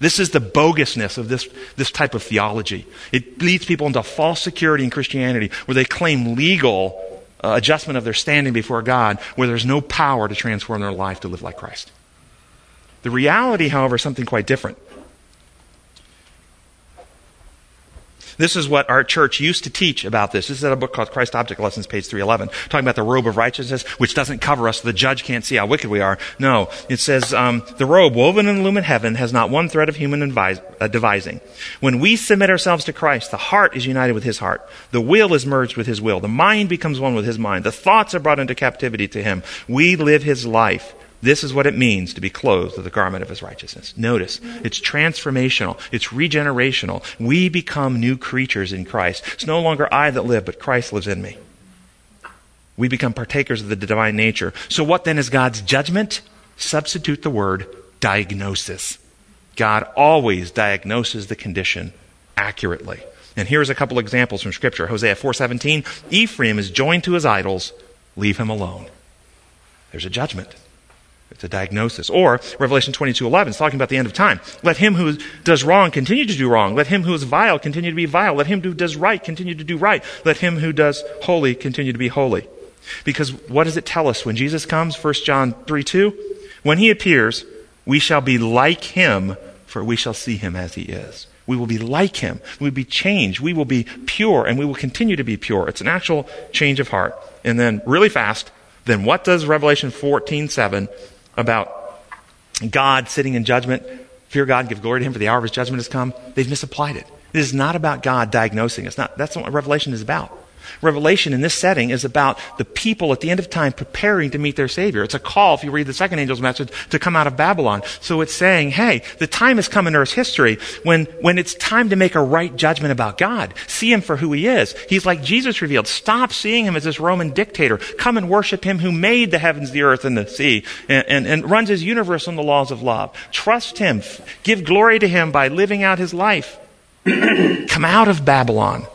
This is the bogusness of this, this type of theology. It leads people into false security in Christianity where they claim legal uh, adjustment of their standing before God where there's no power to transform their life to live like Christ. The reality, however, is something quite different. This is what our church used to teach about this. This is in a book called Christ Object Lessons, page 311, talking about the robe of righteousness, which doesn't cover us the judge can't see how wicked we are. No, it says, um, the robe woven in the lumen heaven has not one thread of human advise, uh, devising. When we submit ourselves to Christ, the heart is united with his heart. The will is merged with his will. The mind becomes one with his mind. The thoughts are brought into captivity to him. We live his life this is what it means to be clothed with the garment of his righteousness. Notice, it's transformational, it's regenerational. We become new creatures in Christ. It's no longer I that live, but Christ lives in me. We become partakers of the divine nature. So, what then is God's judgment? Substitute the word diagnosis. God always diagnoses the condition accurately. And here's a couple examples from Scripture. Hosea 4:17, Ephraim is joined to his idols, leave him alone. There's a judgment. It's a diagnosis. Or Revelation 22:11 is talking about the end of time. Let him who does wrong continue to do wrong. Let him who is vile continue to be vile. Let him who does right continue to do right. Let him who does holy continue to be holy. Because what does it tell us when Jesus comes? 1 John 3:2. When he appears, we shall be like him, for we shall see him as he is. We will be like him. We will be changed. We will be pure, and we will continue to be pure. It's an actual change of heart. And then, really fast, then what does Revelation 14:7 about God sitting in judgment, fear God, give glory to Him for the hour of His judgment has come, they've misapplied it. It is not about God diagnosing. us. not, that's not what Revelation is about. Revelation in this setting is about the people at the end of time preparing to meet their Savior. It's a call, if you read the second angel's message, to come out of Babylon. So it's saying, hey, the time has come in Earth's history when, when it's time to make a right judgment about God. See Him for who He is. He's like Jesus revealed. Stop seeing Him as this Roman dictator. Come and worship Him who made the heavens, the earth, and the sea, and, and, and runs His universe on the laws of love. Trust Him. Give glory to Him by living out His life. [CLEARS THROAT] come out of Babylon.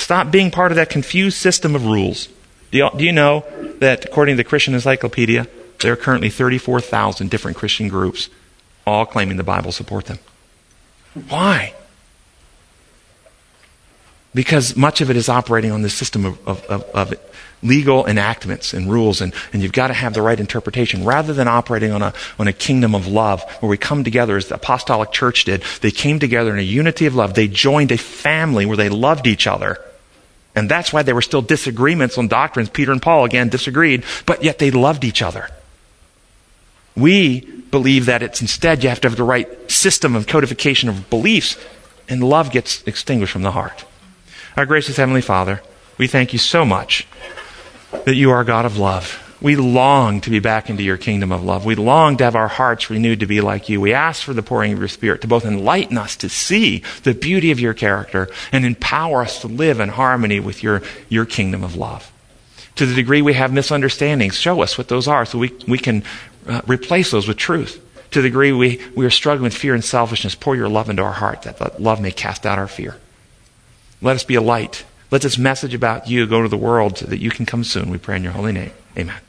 Stop being part of that confused system of rules. Do you, do you know that according to the Christian Encyclopedia, there are currently 34,000 different Christian groups, all claiming the Bible support them? Why? Because much of it is operating on this system of, of, of, of legal enactments and rules, and, and you've got to have the right interpretation rather than operating on a, on a kingdom of love where we come together as the apostolic church did. They came together in a unity of love. They joined a family where they loved each other. And that's why there were still disagreements on doctrines. Peter and Paul, again, disagreed, but yet they loved each other. We believe that it's instead you have to have the right system of codification of beliefs, and love gets extinguished from the heart. Our gracious Heavenly Father, we thank you so much that you are God of love. We long to be back into your kingdom of love. We long to have our hearts renewed to be like you. We ask for the pouring of your Spirit to both enlighten us to see the beauty of your character and empower us to live in harmony with your, your kingdom of love. To the degree we have misunderstandings, show us what those are so we, we can uh, replace those with truth. To the degree we, we are struggling with fear and selfishness, pour your love into our heart that the love may cast out our fear. Let us be a light. Let this message about you go to the world so that you can come soon. We pray in your holy name. Amen.